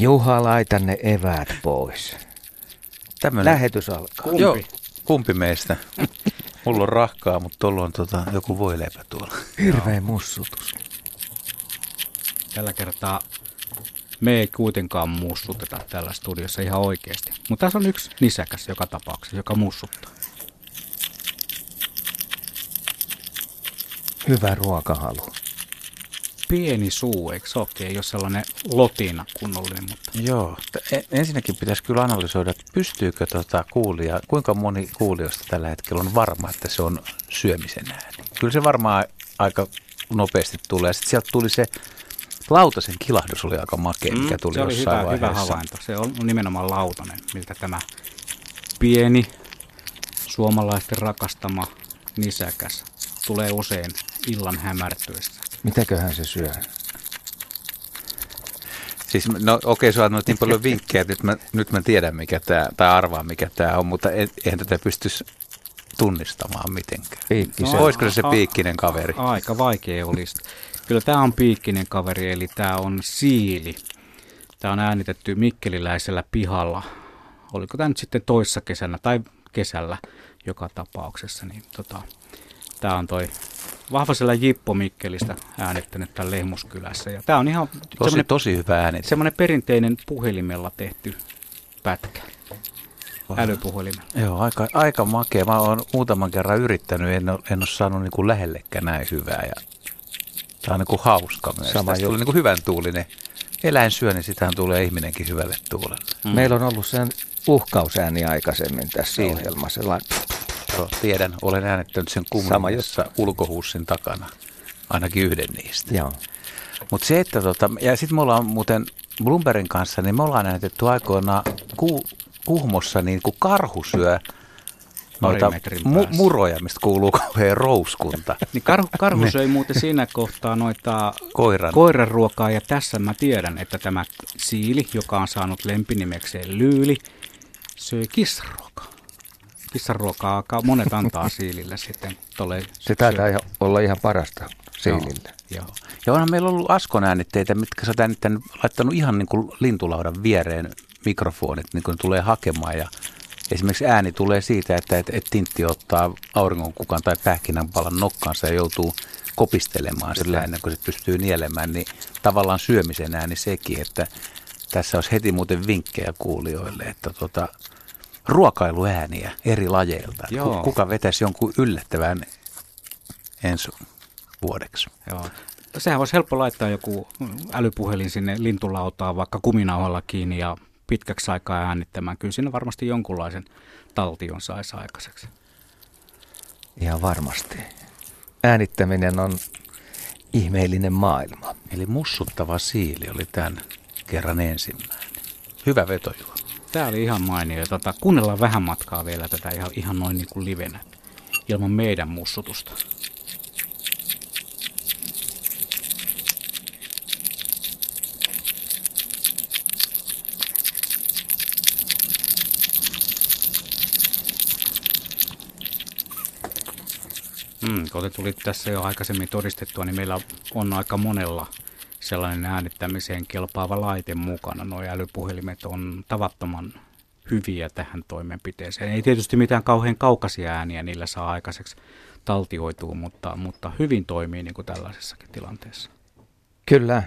Juha, laita ne eväät pois. Tämmönen, Lähetys alkaa. Kumpi? Joo, kumpi meistä? Mulla on rahkaa, mutta tuolla on tota, joku voileipä tuolla. Hirveä mussutus. Tällä kertaa me ei kuitenkaan mussuteta tällä studiossa ihan oikeasti. Mutta tässä on yksi nisäkäs joka tapauksessa, joka mussuttaa. Hyvä ruokahalu. Pieni suu, eikö se olekin? Ei ole sellainen lotina kunnollinen, mutta Joo, e- ensinnäkin pitäisi kyllä analysoida, että pystyykö tota kuulija, kuinka moni kuulijoista tällä hetkellä on varma, että se on syömisen ääni. Kyllä se varmaan aika nopeasti tulee. Sitten sieltä tuli se lautasen kilahdus oli aika makea, mikä tuli Mm, se oli jossain hyvä, hyvä vaiheessa. havainto. Se on nimenomaan lautanen, miltä tämä pieni suomalaisten rakastama nisäkäs tulee usein illan hämärtyessä. Mitäköhän se syö? Siis, no okei, okay, annoit niin paljon vinkkejä, että nyt mä, nyt mä tiedän mikä tämä, tai arvaan mikä tämä on, mutta en, eihän tätä pystyisi tunnistamaan mitenkään. Piikki No. Olisiko se se piikkinen kaveri? A- aika vaikea olisi. Kyllä tämä on piikkinen kaveri, eli tämä on siili. Tämä on äänitetty mikkeliläisellä pihalla. Oliko tämä nyt sitten toissa kesänä tai kesällä joka tapauksessa. Niin tota, tämä on toi vahvasella Jippo Mikkelistä äänittänyt tämän Lehmuskylässä. Ja tämä on ihan Tosi, semmoinen, tosi hyvä ääni. semmoinen perinteinen puhelimella tehty pätkä. Älypuhelimella. Joo, aika, aika makea. Mä oon muutaman kerran yrittänyt, en ole, en ole saanut niin kuin lähellekään näin hyvää. Ja tämä on niin kuin hauska myös. Sama Tästä niin kuin hyvän tuulinen. Eläin syö, niin sitähän tulee ihminenkin hyvälle tuulelle. Mm. Meillä on ollut sen uhkausääni aikaisemmin tässä Siinä. ohjelmassa. Sellainen Joo, tiedän, olen äänettänyt sen Sama kumminessa ulkohuussin takana. Ainakin yhden niistä. Joo. Mutta se, että tota, ja sitten me ollaan muuten Bloombergin kanssa, niin me ollaan äänetetty aikoinaan ku, Kuhmossa niin kuin karhu syö noita mu- muroja, mistä kuuluu kauhean rouskunta. Niin karhu, karhu söi muuten siinä kohtaa noita Koiran. koiran ruokaa ja tässä mä tiedän, että tämä siili, joka on saanut lempinimekseen lyyli, söi kissaruokaa. Kissaruokaa aika monet antaa siilille sitten. Tolle Se taitaa ihan, olla ihan parasta siilille. Joo. Ja onhan meillä ollut Askon äänitteitä, mitkä sä äänittänyt, laittanut ihan niin kuin lintulaudan viereen mikrofonit, niin kuin tulee hakemaan. Ja esimerkiksi ääni tulee siitä, että et, et tintti ottaa auringonkukan tai pähkinänpalan nokkaansa ja joutuu kopistelemaan sitä ennen kuin se pystyy nielemään. Niin tavallaan syömisen ääni sekin, että tässä olisi heti muuten vinkkejä kuulijoille, että tota, ruokailuääniä eri lajeilta. Joo. Ku- Kuka vetäisi jonkun yllättävän ensi vuodeksi? Joo. Sehän voisi helppo laittaa joku älypuhelin sinne lintulautaan vaikka kuminauhalla kiinni ja pitkäksi aikaa äänittämään. Kyllä siinä varmasti jonkunlaisen taltion saisi aikaiseksi. Ihan varmasti. Äänittäminen on ihmeellinen maailma. Eli mussuttava siili oli tämän kerran ensimmäinen. Hyvä veto, Juha. Tämä oli ihan mainio. Tota, kuunnellaan vähän matkaa vielä tätä ihan, ihan noin niin kuin livenä, ilman meidän mussutusta. Mm, kuten tuli tässä jo aikaisemmin todistettua, niin meillä on aika monella sellainen äänittämiseen kelpaava laite mukana. Nuo älypuhelimet on tavattoman hyviä tähän toimenpiteeseen. Ei tietysti mitään kauhean kaukaisia ääniä niillä saa aikaiseksi taltioitua, mutta, mutta hyvin toimii niin kuin tällaisessakin tilanteessa. Kyllä,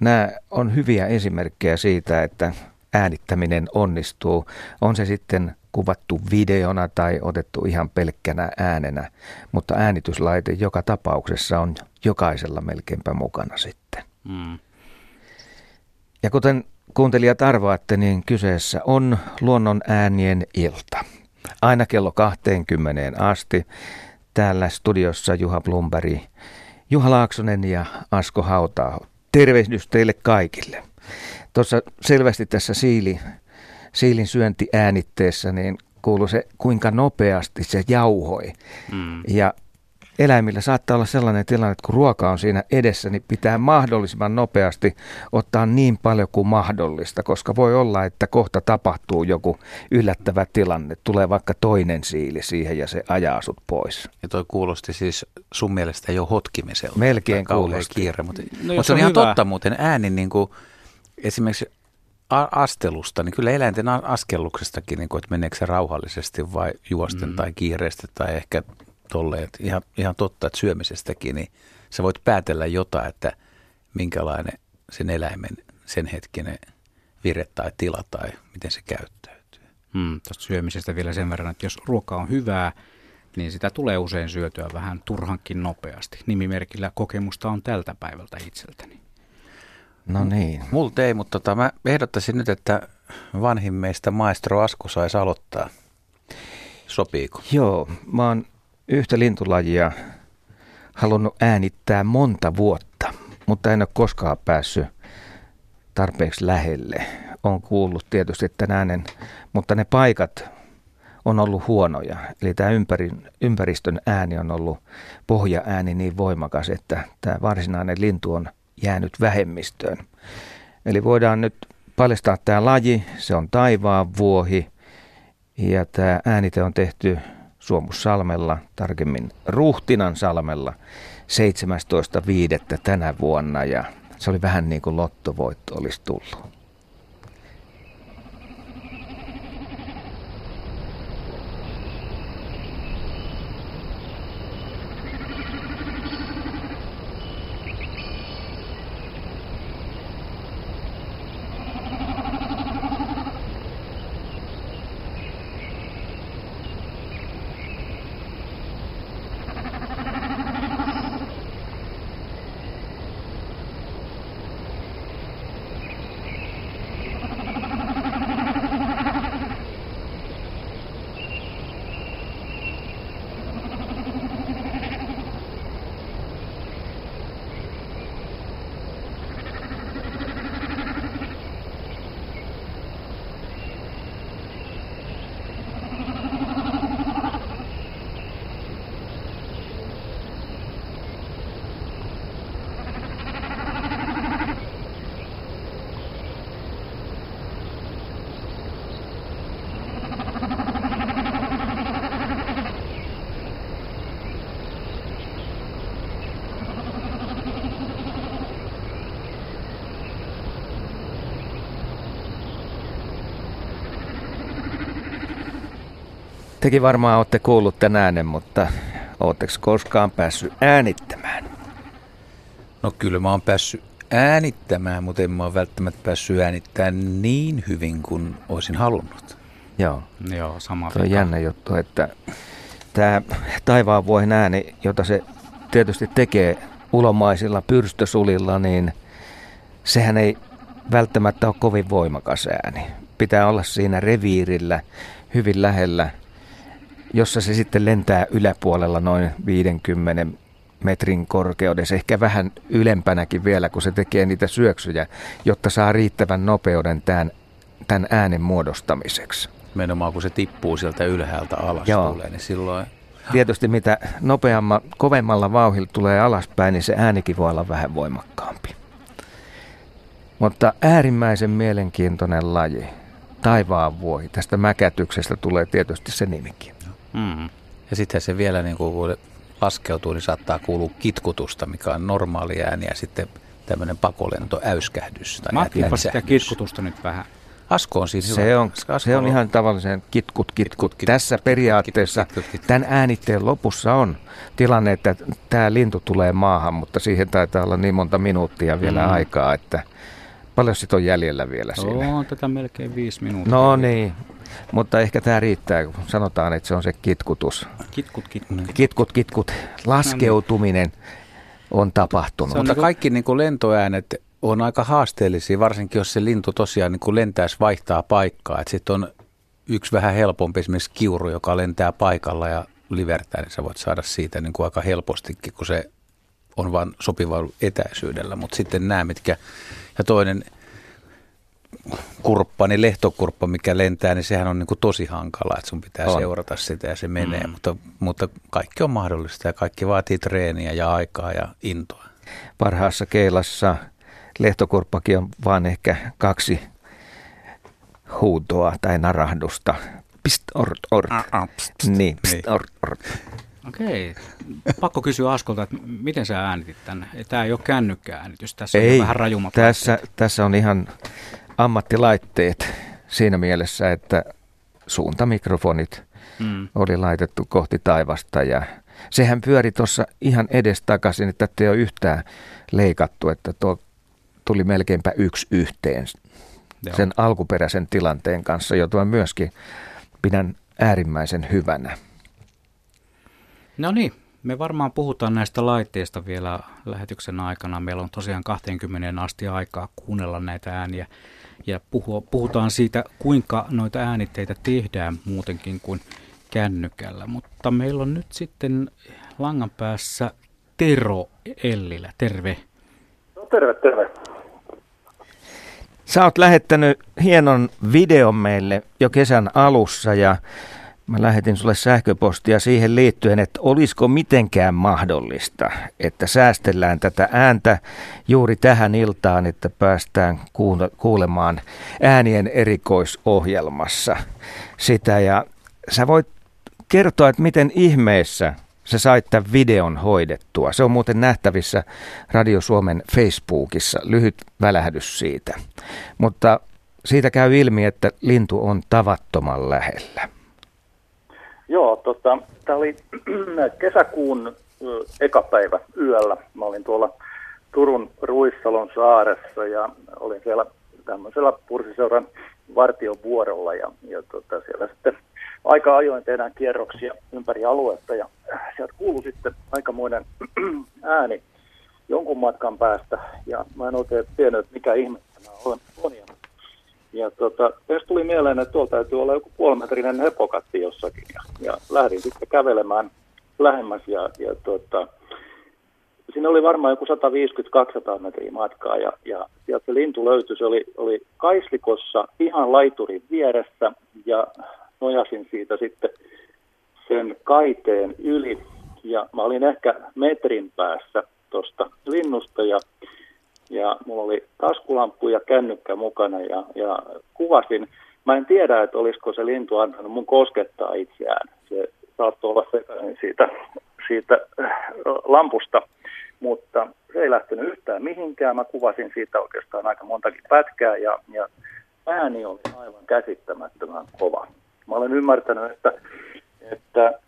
nämä on hyviä esimerkkejä siitä, että äänittäminen onnistuu. On se sitten kuvattu videona tai otettu ihan pelkkänä äänenä, mutta äänityslaite joka tapauksessa on jokaisella melkeinpä mukana sitten. Mm. Ja kuten kuuntelijat arvaatte, niin kyseessä on luonnon äänien ilta. Aina kello 20 asti. Täällä studiossa Juha Blumberg, Juha Laaksonen ja Asko Hautaaho. Tervehdys teille kaikille. Tuossa selvästi tässä siili, siilin syönti äänitteessä niin kuului se, kuinka nopeasti se jauhoi. Mm. Ja eläimillä saattaa olla sellainen tilanne, että kun ruoka on siinä edessä, niin pitää mahdollisimman nopeasti ottaa niin paljon kuin mahdollista, koska voi olla, että kohta tapahtuu joku yllättävä tilanne. Tulee vaikka toinen siili siihen ja se ajaa sut pois. Ja toi kuulosti siis sun mielestä jo hotkimiselta. Melkein kuulosti. kiire, mutta, No mutta se on on ihan hyvä. totta muuten ääni niin kuin, esimerkiksi astelusta, niin kyllä eläinten askelluksestakin, niin kuin, että meneekö se rauhallisesti vai juosten mm. tai kiireesti tai ehkä tolleen. Ihan, ihan totta, että syömisestäkin, niin sä voit päätellä jotain, että minkälainen sen eläimen sen hetkinen vire tai tila tai miten se käyttäytyy. Mm, Tuosta syömisestä vielä sen verran, että jos ruoka on hyvää, niin sitä tulee usein syötyä vähän turhankin nopeasti. Nimimerkillä kokemusta on tältä päivältä itseltäni. No niin. Multa ei, mutta tota, mä ehdottaisin nyt, että vanhin meistä maestro Asko saisi aloittaa. Sopiiko? Joo, mä oon yhtä lintulajia halunnut äänittää monta vuotta, mutta en ole koskaan päässyt tarpeeksi lähelle. On kuullut tietysti tämän äänen, mutta ne paikat on ollut huonoja. Eli tämä ympäristön ääni on ollut pohjaääni niin voimakas, että tämä varsinainen lintu on jäänyt vähemmistöön. Eli voidaan nyt paljastaa tämä laji, se on taivaan vuohi ja tämä äänite on tehty Suomussalmella, tarkemmin Ruhtinan salmella 17.5. tänä vuonna ja se oli vähän niin kuin lottovoitto olisi tullut. Tekin varmaan olette kuullut tämän äänen, mutta oletteko koskaan päässyt äänittämään? No kyllä mä oon päässyt äänittämään, mutta en mä ole välttämättä päässyt äänittämään niin hyvin kuin olisin halunnut. Joo, Joo sama Tuo on jännä juttu, että tämä taivaan vuohen ääni, jota se tietysti tekee ulomaisilla pyrstösulilla, niin sehän ei välttämättä ole kovin voimakas ääni. Pitää olla siinä reviirillä hyvin lähellä jossa se sitten lentää yläpuolella noin 50 metrin korkeudessa, ehkä vähän ylempänäkin vielä, kun se tekee niitä syöksyjä, jotta saa riittävän nopeuden tämän, tämän äänen muodostamiseksi. Menomään kun se tippuu sieltä ylhäältä alas Joo. tulee, niin silloin... Tietysti mitä nopeamma, kovemmalla vauhilla tulee alaspäin, niin se äänikin voi olla vähän voimakkaampi. Mutta äärimmäisen mielenkiintoinen laji, taivaan vuohi. Tästä mäkätyksestä tulee tietysti se nimikin. Mm. Ja sitten se vielä, niin kun laskeutuu, niin saattaa kuulua kitkutusta, mikä on normaali ääni, ja sitten tämmöinen pakolento äyskähdys. Tai Matkipa sitä kitkutusta nyt vähän. Asko on siis se on, Asko se on ihan tavallisen kitkut, kitkut. kitkut Tässä kitkut, periaatteessa kitkut, kitkut, kitkut. tämän äänitteen lopussa on tilanne, että tämä lintu tulee maahan, mutta siihen taitaa olla niin monta minuuttia vielä mm. aikaa, että paljon sitä on jäljellä vielä siinä. On tätä melkein viisi minuuttia. No niin, mutta ehkä tämä riittää, kun sanotaan, että se on se kitkutus. Kitkut, kitkut. Kitkut, kitkut. Laskeutuminen on tapahtunut. Mutta niin kaikki niin kuin lentoäänet on aika haasteellisia, varsinkin jos se lintu tosiaan niin kuin lentäisi vaihtaa paikkaa. Sitten on yksi vähän helpompi, esimerkiksi kiuru, joka lentää paikalla ja livertää, niin sä voit saada siitä niin kuin aika helpostikin, kun se on vain sopivalla etäisyydellä. Mutta sitten nämä, mitkä, ja toinen – kurppa, niin lehtokurppa, mikä lentää, niin sehän on niin kuin tosi hankala, että sun pitää on. seurata sitä ja se menee. Mm. Mutta, mutta kaikki on mahdollista ja kaikki vaatii treeniä ja aikaa ja intoa. Parhaassa keilassa lehtokurppakin on vain ehkä kaksi huutoa tai narahdusta. Pist, ort, ort. Ah, ah, pst, pst. Niin, pst, niin. ort, ort. Okei. Pakko kysyä Askolta, että miten sä äänitit tänne? Tämä ei ole kännykkäänitys, tässä ei, on vähän rajummat tässä, tässä on ihan ammattilaitteet siinä mielessä, että suuntamikrofonit mm. oli laitettu kohti taivasta ja sehän pyöri tuossa ihan edestakaisin, että ei ole yhtään leikattu, että tuo tuli melkeinpä yksi yhteen Joo. sen alkuperäisen tilanteen kanssa, jota myöskin pidän äärimmäisen hyvänä. No niin, me varmaan puhutaan näistä laitteista vielä lähetyksen aikana. Meillä on tosiaan 20 asti aikaa kuunnella näitä ääniä ja puhutaan siitä, kuinka noita äänitteitä tehdään muutenkin kuin kännykällä. Mutta meillä on nyt sitten langan päässä Tero Ellilä. Terve. No, terve, terve. Sä oot lähettänyt hienon videon meille jo kesän alussa ja Mä lähetin sulle sähköpostia siihen liittyen, että olisiko mitenkään mahdollista, että säästellään tätä ääntä juuri tähän iltaan, että päästään kuulemaan äänien erikoisohjelmassa sitä. Ja sä voit kertoa, että miten ihmeessä sä sait tämän videon hoidettua. Se on muuten nähtävissä Radio Suomen Facebookissa, lyhyt välähdys siitä. Mutta siitä käy ilmi, että lintu on tavattoman lähellä. Joo, tota, tämä oli kesäkuun eka päivä yöllä. Mä olin tuolla Turun Ruissalon saaressa ja olin siellä tämmöisellä pursiseuran vartiovuorolla ja, ja tota, siellä sitten aika ajoin tehdään kierroksia ympäri aluetta ja sieltä kuului sitten aikamoinen ääni jonkun matkan päästä ja mä en oikein tiennyt, että mikä ihme tämä on. Ja ja tota, tässä tuli mieleen, että tuolla täytyy olla joku puolimetrinen hepokatti jossakin. Ja, ja lähdin sitten kävelemään lähemmäs ja, ja tota, siinä oli varmaan joku 150-200 metriä matkaa ja, ja sieltä lintu löytyi. Se oli, oli kaislikossa ihan laiturin vieressä ja nojasin siitä sitten sen kaiteen yli ja mä olin ehkä metrin päässä tuosta linnusta ja ja mulla oli taskulamppu ja kännykkä mukana ja, ja kuvasin. Mä en tiedä, että olisiko se lintu antanut mun koskettaa itseään. Se saattoi olla sekainen siitä, siitä äh, lampusta, mutta se ei lähtenyt yhtään mihinkään. Mä kuvasin siitä oikeastaan aika montakin pätkää ja, ja ääni oli aivan käsittämättömän kova. Mä olen ymmärtänyt, että, että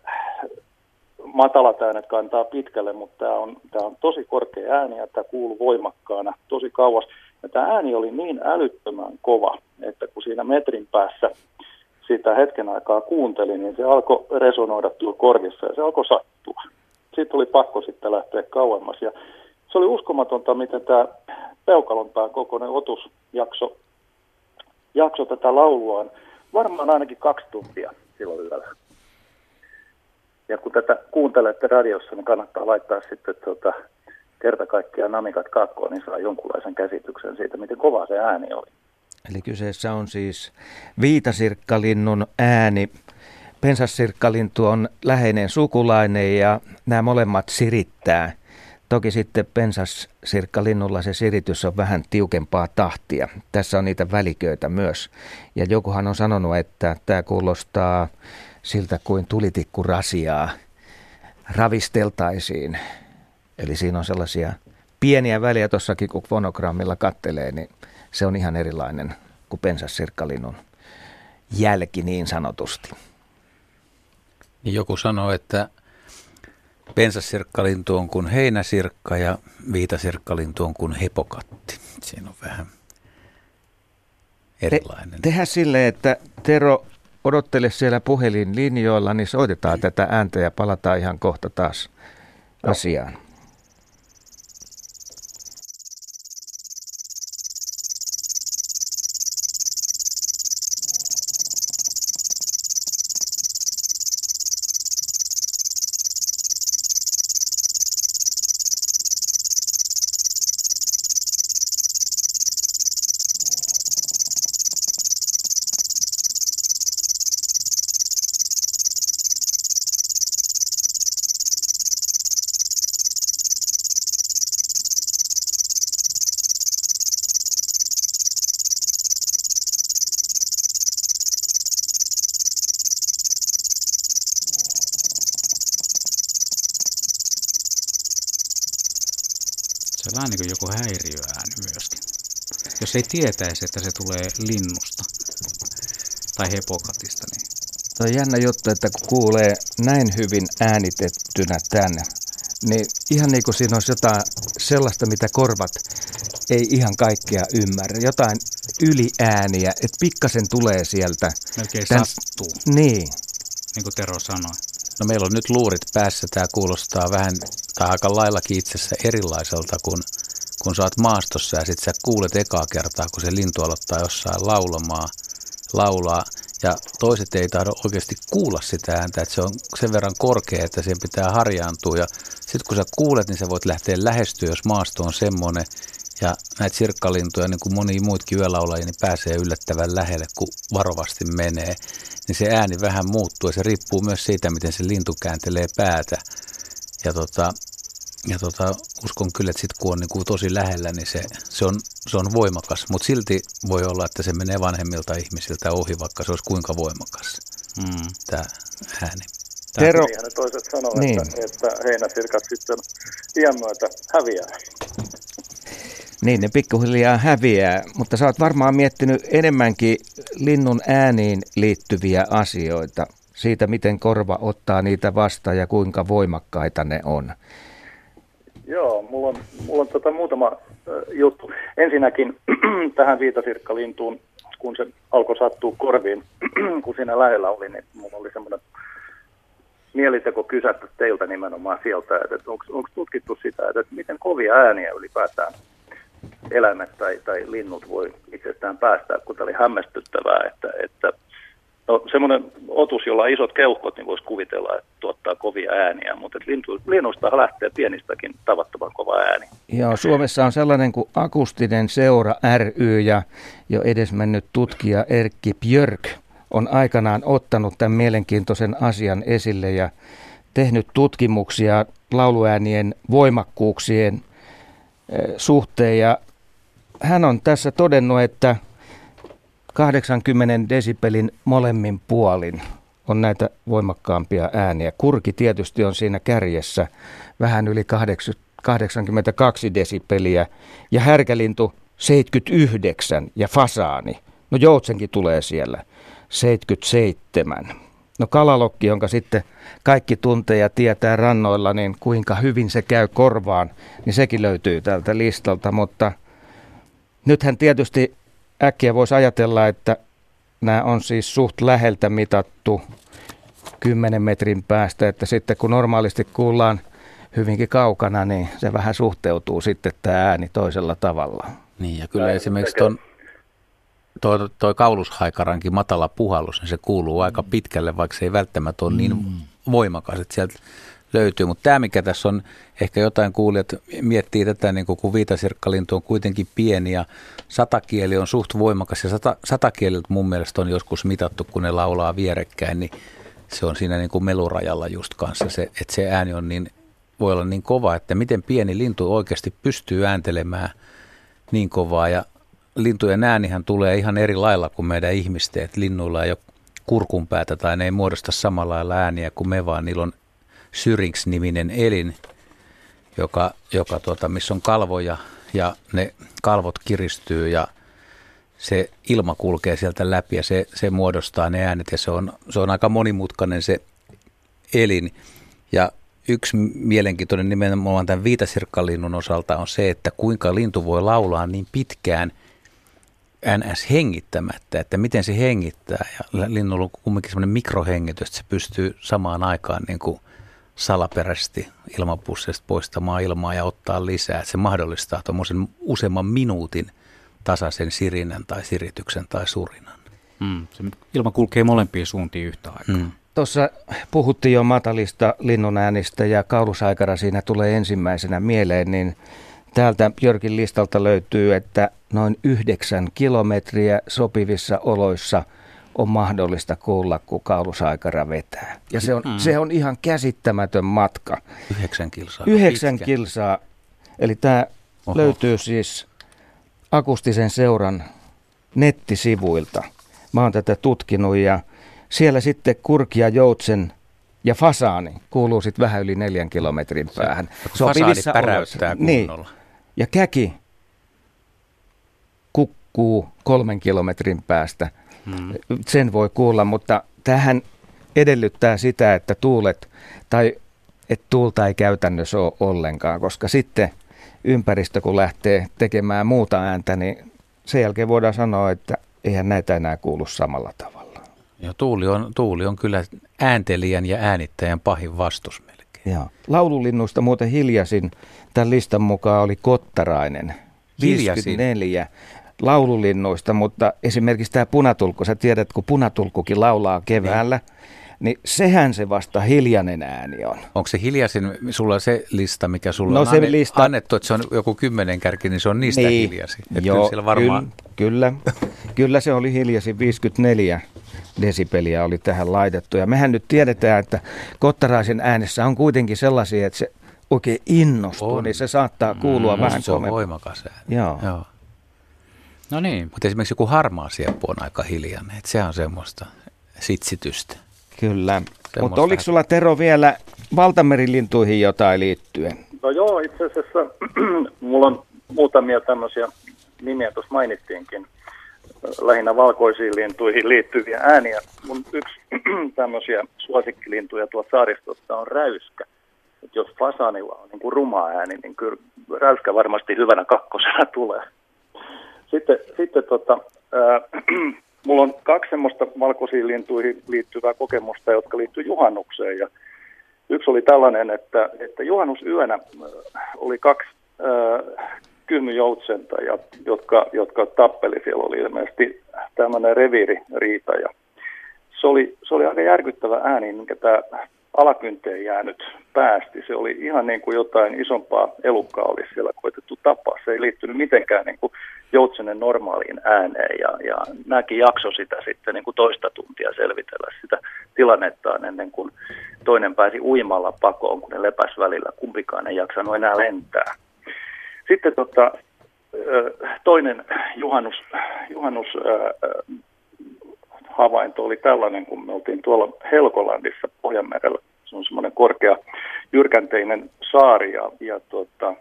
matalat äänet kantaa pitkälle, mutta tämä on, tämä on tosi korkea ääni ja tämä kuuluu voimakkaana tosi kauas. Ja tämä ääni oli niin älyttömän kova, että kun siinä metrin päässä sitä hetken aikaa kuuntelin, niin se alkoi resonoida tuolla korvissa ja se alkoi sattua. Sitten oli pakko sitten lähteä kauemmas. Ja se oli uskomatonta, miten tämä Peukalonpään kokoinen otusjakso jakso tätä laulua on varmaan ainakin kaksi tuntia silloin yöllä. Ja kun tätä kuuntelette radiossa, niin kannattaa laittaa sitten tuota, kerta kaikkiaan namikat kakkoon, niin saa jonkunlaisen käsityksen siitä, miten kova se ääni oli. Eli kyseessä on siis viitasirkkalinnun ääni. Pensassirkkalintu on läheinen sukulainen ja nämä molemmat sirittää. Toki sitten pensassirkkalinnulla se siritys on vähän tiukempaa tahtia. Tässä on niitä väliköitä myös. Ja jokuhan on sanonut, että tämä kuulostaa siltä kuin tulitikku rasiaa ravisteltaisiin. Eli siinä on sellaisia pieniä väliä tuossakin, kun fonogrammilla kattelee, niin se on ihan erilainen kuin pensassirkkalinnun jälki niin sanotusti. Niin joku sanoo, että pensassirkkalintu on kuin heinäsirkka ja viitasirkkalintu on kuin hepokatti. Siinä on vähän erilainen. Te, tehdään silleen, että Tero odottele siellä puhelinlinjoilla, niin soitetaan tätä ääntä ja palataan ihan kohta taas asiaan. Se on vähän niin kuin joku häiriöääni myöskin. jos ei tietäisi, että se tulee linnusta tai hepokatista, niin Tuo on jännä juttu, että kun kuulee näin hyvin äänitettynä tänne, niin ihan niin kuin siinä olisi jotain sellaista, mitä korvat ei ihan kaikkea ymmärrä. Jotain yliääniä, että pikkasen tulee sieltä. melkein Tän... sattuu, Niin. niin kuin Tero sanoi. No meillä on nyt luurit päässä. Tämä kuulostaa vähän tai aika laillakin itse asiassa erilaiselta, kun, kun sä oot maastossa ja sit sä kuulet ekaa kertaa, kun se lintu aloittaa jossain laulamaan, laulaa. Ja toiset ei tahdo oikeasti kuulla sitä ääntä, että se on sen verran korkea, että siihen pitää harjaantua. Ja sitten kun sä kuulet, niin sä voit lähteä lähestyä, jos maasto on semmoinen. Ja näitä sirkkalintuja, niin kuin moni muutkin yölaulajia, niin pääsee yllättävän lähelle, kun varovasti menee. Niin se ääni vähän muuttuu ja se riippuu myös siitä, miten se lintu kääntelee päätä. Ja, tota, ja tota, uskon kyllä, että sit kun on niin kuin tosi lähellä, niin se, se, on, se on voimakas. Mutta silti voi olla, että se menee vanhemmilta ihmisiltä ohi, vaikka se olisi kuinka voimakas Mm. tämä ääni. Tero, Niinhän ne toiset sanoo, Niin. että, että heinäsirkat sitten iän myötä häviää. Niin ne pikkuhiljaa häviää, mutta sä oot varmaan miettinyt enemmänkin linnun ääniin liittyviä asioita. Siitä, miten korva ottaa niitä vastaan ja kuinka voimakkaita ne on. Joo, mulla on, mulla on tota muutama ö, juttu. Ensinnäkin tähän viitasirkkalintuun, kun se alkoi sattua korviin, kun siinä lähellä oli, niin mulla oli semmoinen mieliteko kysätty teiltä nimenomaan sieltä, että onko tutkittu sitä, että miten kovia ääniä ylipäätään eläimet tai, tai linnut voi itsestään päästää, kun tämä oli hämmästyttävää, että, että no, semmoinen otus, jolla on isot keuhkot, niin voisi kuvitella, että tuottaa kovia ääniä, mutta lintu, linnusta lähtee pienistäkin tavattoman kova ääni. Joo, Suomessa on sellainen kuin Akustinen seura ry ja jo edesmennyt tutkija Erkki Björk on aikanaan ottanut tämän mielenkiintoisen asian esille ja tehnyt tutkimuksia lauluäänien voimakkuuksien eh, suhteen ja hän on tässä todennut, että 80 desibelin molemmin puolin on näitä voimakkaampia ääniä. Kurki tietysti on siinä kärjessä vähän yli 80 82 desibeliä ja härkälintu 79 ja fasaani. No joutsenkin tulee siellä 77. No kalalokki, jonka sitten kaikki tuntee ja tietää rannoilla, niin kuinka hyvin se käy korvaan, niin sekin löytyy tältä listalta, mutta nythän tietysti äkkiä voisi ajatella, että nämä on siis suht läheltä mitattu 10 metrin päästä, että sitten kun normaalisti kuullaan hyvinkin kaukana, niin se vähän suhteutuu sitten tämä ääni toisella tavalla. Niin, ja kyllä esimerkiksi ton, toi, toi kaulushaikarankin matala puhallus, niin se kuuluu aika pitkälle, vaikka se ei välttämättä ole niin voimakas, että sieltä löytyy. Mutta tämä, mikä tässä on, ehkä jotain kuulijat miettii tätä, niin kun viitasirkkalintu on kuitenkin pieni ja satakieli on suht voimakas. Ja sata, satakieliltä mun mielestä on joskus mitattu, kun ne laulaa vierekkäin, niin se on siinä niin kuin melurajalla just kanssa, se, että se ääni on niin, voi olla niin kova, että miten pieni lintu oikeasti pystyy ääntelemään niin kovaa. Ja lintujen äänihän tulee ihan eri lailla kuin meidän ihmisten, että linnuilla ei ole kurkunpäätä tai ne ei muodosta samalla lailla ääniä kuin me, vaan niillä on syrinx-niminen elin, joka, joka tuota, missä on kalvoja ja ne kalvot kiristyy ja se ilma kulkee sieltä läpi ja se, se muodostaa ne äänet ja se on, se on aika monimutkainen se elin. Ja yksi mielenkiintoinen nimenomaan tämän viitasirkkalinnun osalta on se, että kuinka lintu voi laulaa niin pitkään NS hengittämättä, että miten se hengittää. Ja linnulla on kumminkin semmoinen mikrohengitys, että se pystyy samaan aikaan niin kuin salaperäisesti ilmapussista poistamaan ilmaa ja ottaa lisää. Se mahdollistaa tuommoisen useamman minuutin tasaisen sirinän tai sirityksen tai surinan. Mm. Se ilma kulkee molempiin suuntiin yhtä aikaa. Mm. Tuossa puhuttiin jo matalista linnunäänistä ja kaulusaikara siinä tulee ensimmäisenä mieleen, niin täältä Jörkin listalta löytyy, että noin yhdeksän kilometriä sopivissa oloissa on mahdollista kuulla, kun kaulusaikara vetää. Ja se on, Mm. se on ihan käsittämätön matka. Yhdeksän kilsaa. Yhdeksän Pitkä. kilsaa. Eli tämä Oho. löytyy siis akustisen seuran nettisivuilta. Mä oon tätä tutkinut ja siellä sitten kurkia, joutsen ja fasaani kuuluu sitten vähän yli neljän kilometrin päähän. Fasaani Sopivissa päräyttää. Niin. kunnolla. Ja käki, kukka liikkuu kolmen kilometrin päästä. Mm. Sen voi kuulla, mutta tähän edellyttää sitä, että tuulet tai että tuulta ei käytännössä ole ollenkaan, koska sitten ympäristö kun lähtee tekemään muuta ääntä, niin sen jälkeen voidaan sanoa, että eihän näitä enää kuulu samalla tavalla. Ja tuuli on, tuuli on kyllä ääntelijän ja äänittäjän pahin vastus melkein. Ja laululinnuista muuten hiljaisin tämän listan mukaan oli Kottarainen. 54 laululinnuista, mutta esimerkiksi tämä punatulkku, sä tiedät, kun punatulkkukin laulaa keväällä, niin niin sehän se vasta hiljainen ääni on. Onko se hiljaisin, sulla se lista, mikä sulla no, on se anne, lista... annettu, että se on joku kymmenen kärki, niin se on niistä niin. hiljaisin. Joo, kyllä, varmaan... kyllä, kyllä se oli hiljaisin 54 desibeliä oli tähän laitettu. Ja mehän nyt tiedetään, että Kottaraisen äänessä on kuitenkin sellaisia, että se oikein innostuu, on. niin se saattaa kuulua mm, vähän Se on voimakas ääni. Joo. Joo. No niin. Mutta esimerkiksi joku harmaa sieppu on aika hiljainen, että se on semmoista sitsitystä. Kyllä. Mutta oliko sulla Tero vielä valtamerilintuihin jotain liittyen? No joo, itse asiassa mulla on muutamia tämmöisiä nimiä, tuossa mainittiinkin, lähinnä valkoisiin lintuihin liittyviä ääniä. Mun yksi tämmöisiä suosikkilintuja tuolta saaristosta on räyskä. Et jos fasanilla on niin kuin ruma ääni, niin kyllä räyskä varmasti hyvänä kakkosena tulee. Sitten, sitten tota, ää, mulla on kaksi semmoista valkoisiin lintuihin liittyvää kokemusta, jotka liittyy juhannukseen. Ja yksi oli tällainen, että, että juhannusyönä äh, oli kaksi äh, jotka, jotka tappeli. Siellä oli ilmeisesti tämmöinen reviiririita. Ja se, oli, se oli aika järkyttävä ääni, minkä tämä alakynteen jäänyt päästi. Se oli ihan niin kuin jotain isompaa elukkaa olisi siellä koitettu tapaa. Se ei liittynyt mitenkään niin kuin joutsenen normaaliin ääneen ja, ja nämäkin jakso sitä sitten niin kuin toista tuntia selvitellä sitä tilannettaan ennen kuin toinen pääsi uimalla pakoon, kun ne lepäs välillä. Kumpikaan ei jaksanut enää lentää. Sitten tota, toinen juhannus, juhannus havainto oli tällainen, kun me oltiin tuolla Helkolandissa Pohjanmerellä. Se on semmoinen korkea jyrkänteinen saari ja, ja tota,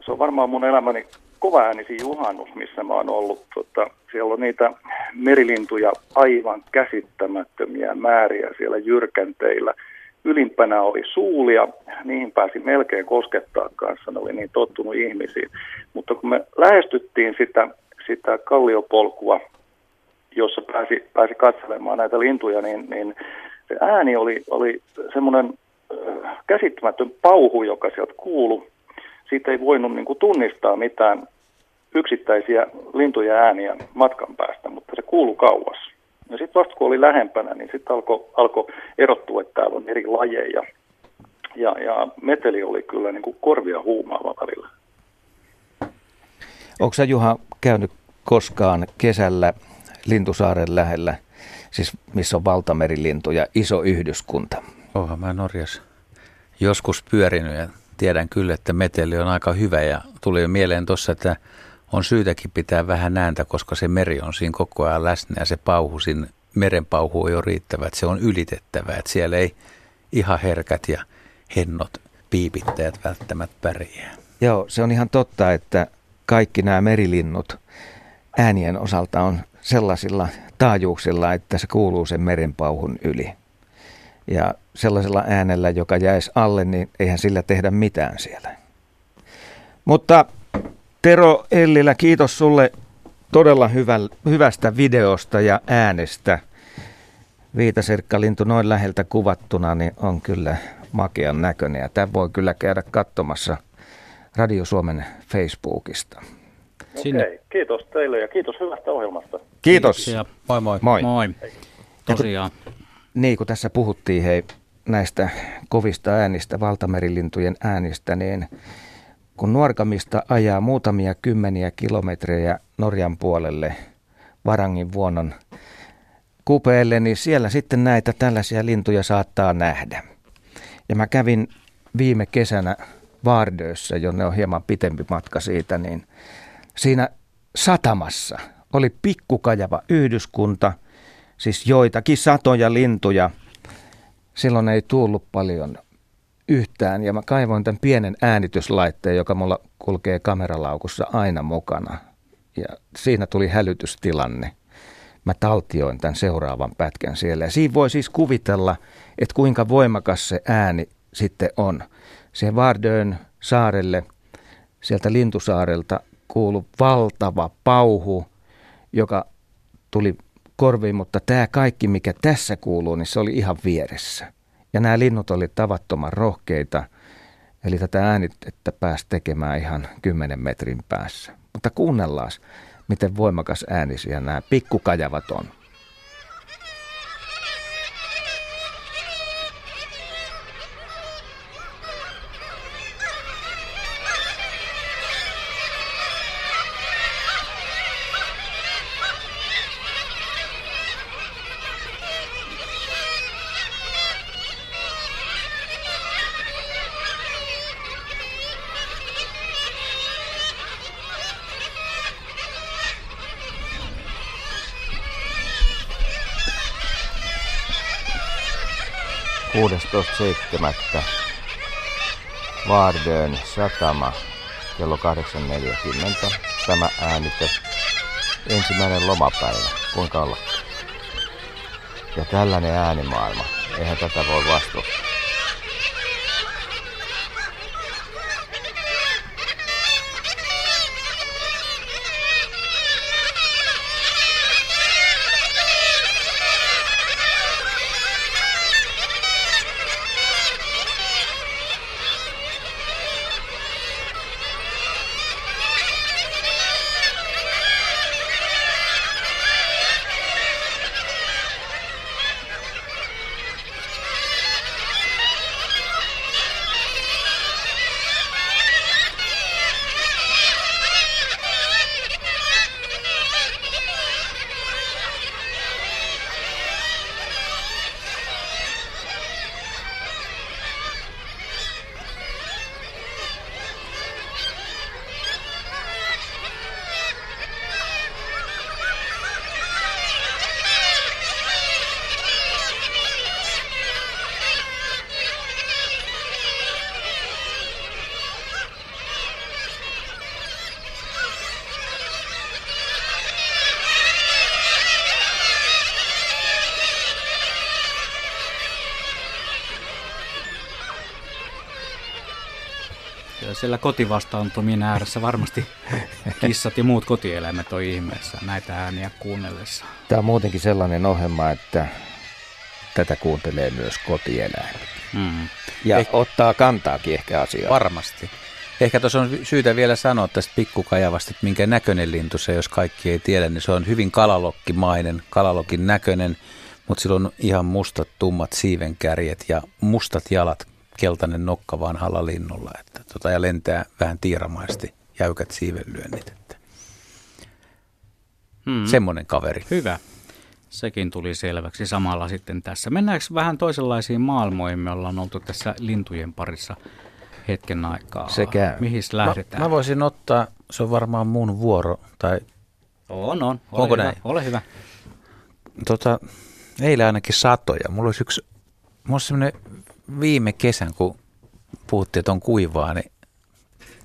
se on varmaan mun elämäni kova äänisi juhannus, missä mä oon ollut. Tota, siellä on niitä merilintuja aivan käsittämättömiä määriä siellä jyrkänteillä. Ylimpänä oli suulia, niihin pääsi melkein koskettaa kanssa, ne oli niin tottunut ihmisiin. Mutta kun me lähestyttiin sitä, sitä kalliopolkua, jossa pääsi, pääsi katselemaan näitä lintuja, niin, niin se ääni oli, oli semmoinen käsittämätön pauhu, joka sieltä kuului. Siitä ei voinut niin kuin, tunnistaa mitään yksittäisiä lintuja ääniä matkan päästä, mutta se kuului kauas. Ja sitten vasta kun oli lähempänä, niin sitten alkoi alko erottua, että täällä on eri lajeja. Ja, ja meteli oli kyllä niin kuin korvia huumaava välillä. Onko sä Juha käynyt koskaan kesällä Lintusaaren lähellä, siis missä on valtamerilintuja, iso yhdyskunta? Oha, mä Norjassa joskus pyörinyt ja tiedän kyllä, että meteli on aika hyvä ja tuli mieleen tuossa, että on syytäkin pitää vähän ääntä, koska se meri on siinä koko ajan läsnä ja se pauhu siinä, merenpauhu on jo riittävä, että se on ylitettävä, että siellä ei ihan herkät ja hennot piipittäjät välttämättä pärjää. Joo, se on ihan totta, että kaikki nämä merilinnut äänien osalta on sellaisilla taajuuksilla, että se kuuluu sen merenpauhun yli. Ja sellaisella äänellä, joka jäisi alle, niin eihän sillä tehdä mitään siellä. Mutta Tero Ellilä, kiitos sulle todella hyvä, hyvästä videosta ja äänestä. Viitaserkkalintu noin läheltä kuvattuna niin on kyllä makean näköinen ja tämä voi kyllä käydä katsomassa Radio Suomen Facebookista. Sinne. Okei, kiitos teille ja kiitos hyvästä ohjelmasta. Kiitos. Kiitoksia. Moi moi. Moi. moi. Tosiaan. Niin, kun tässä puhuttiin hei näistä kovista äänistä, valtamerilintujen äänistä, niin kun Nuorkamista ajaa muutamia kymmeniä kilometrejä Norjan puolelle Varangin vuonon kupeelle, niin siellä sitten näitä tällaisia lintuja saattaa nähdä. Ja mä kävin viime kesänä Vaardössä, jonne on hieman pitempi matka siitä, niin siinä satamassa oli pikkukajava yhdyskunta, siis joitakin satoja lintuja. Silloin ei tullut paljon yhtään ja mä kaivoin tämän pienen äänityslaitteen, joka mulla kulkee kameralaukussa aina mukana. ja siinä tuli hälytystilanne. Mä taltioin tämän seuraavan pätkän siellä. Ja siinä voi siis kuvitella, että kuinka voimakas se ääni sitten on. Se Vardön saarelle, sieltä Lintusaarelta kuului valtava pauhu, joka tuli korviin, mutta tämä kaikki, mikä tässä kuuluu, niin se oli ihan vieressä. Ja nämä linnut olivat tavattoman rohkeita, eli tätä äänitettä pääsi tekemään ihan 10 metrin päässä. Mutta kuunnellaan, miten voimakas äänisiä nämä pikkukajavat on. Seitsemättä Vaardön satama kello 8.40. Tämä äänite ensimmäinen lomapäivä, kuinka olla. Ja tällainen äänimaailma, eihän tätä voi vastustaa. Siellä kotivastaanottomien ääressä varmasti kissat ja muut kotieläimet on ihmeessä näitä ääniä kuunnellessa. Tämä on muutenkin sellainen ohjelma, että tätä kuuntelee myös kotieläimet. Mm. Ja eh, ottaa kantaakin ehkä asiaa. Varmasti. Ehkä tuossa on syytä vielä sanoa tästä pikkukajavasta, että minkä näköinen lintu se, jos kaikki ei tiedä, niin se on hyvin kalalokkimainen, kalalokin näköinen, mutta sillä on ihan mustat, tummat siivenkärjet ja mustat jalat keltainen nokka vanhalla linnulla että, tota, ja lentää vähän tiiramaisesti jäykät siivenlyönnit. Että. Hmm. Semmoinen kaveri. Hyvä. Sekin tuli selväksi samalla sitten tässä. Mennäänkö vähän toisenlaisiin maailmoihin? Me ollaan oltu tässä lintujen parissa hetken aikaa. Sekä. Mihin lähdetään? Mä, mä voisin ottaa, se on varmaan mun vuoro. Tai... On, on. Ole Onko hyvä. näin? Ole hyvä. Tota, eilen ainakin satoja. Mulla olisi yksi, mulla olisi viime kesän, kun puhuttiin, että on kuivaa, niin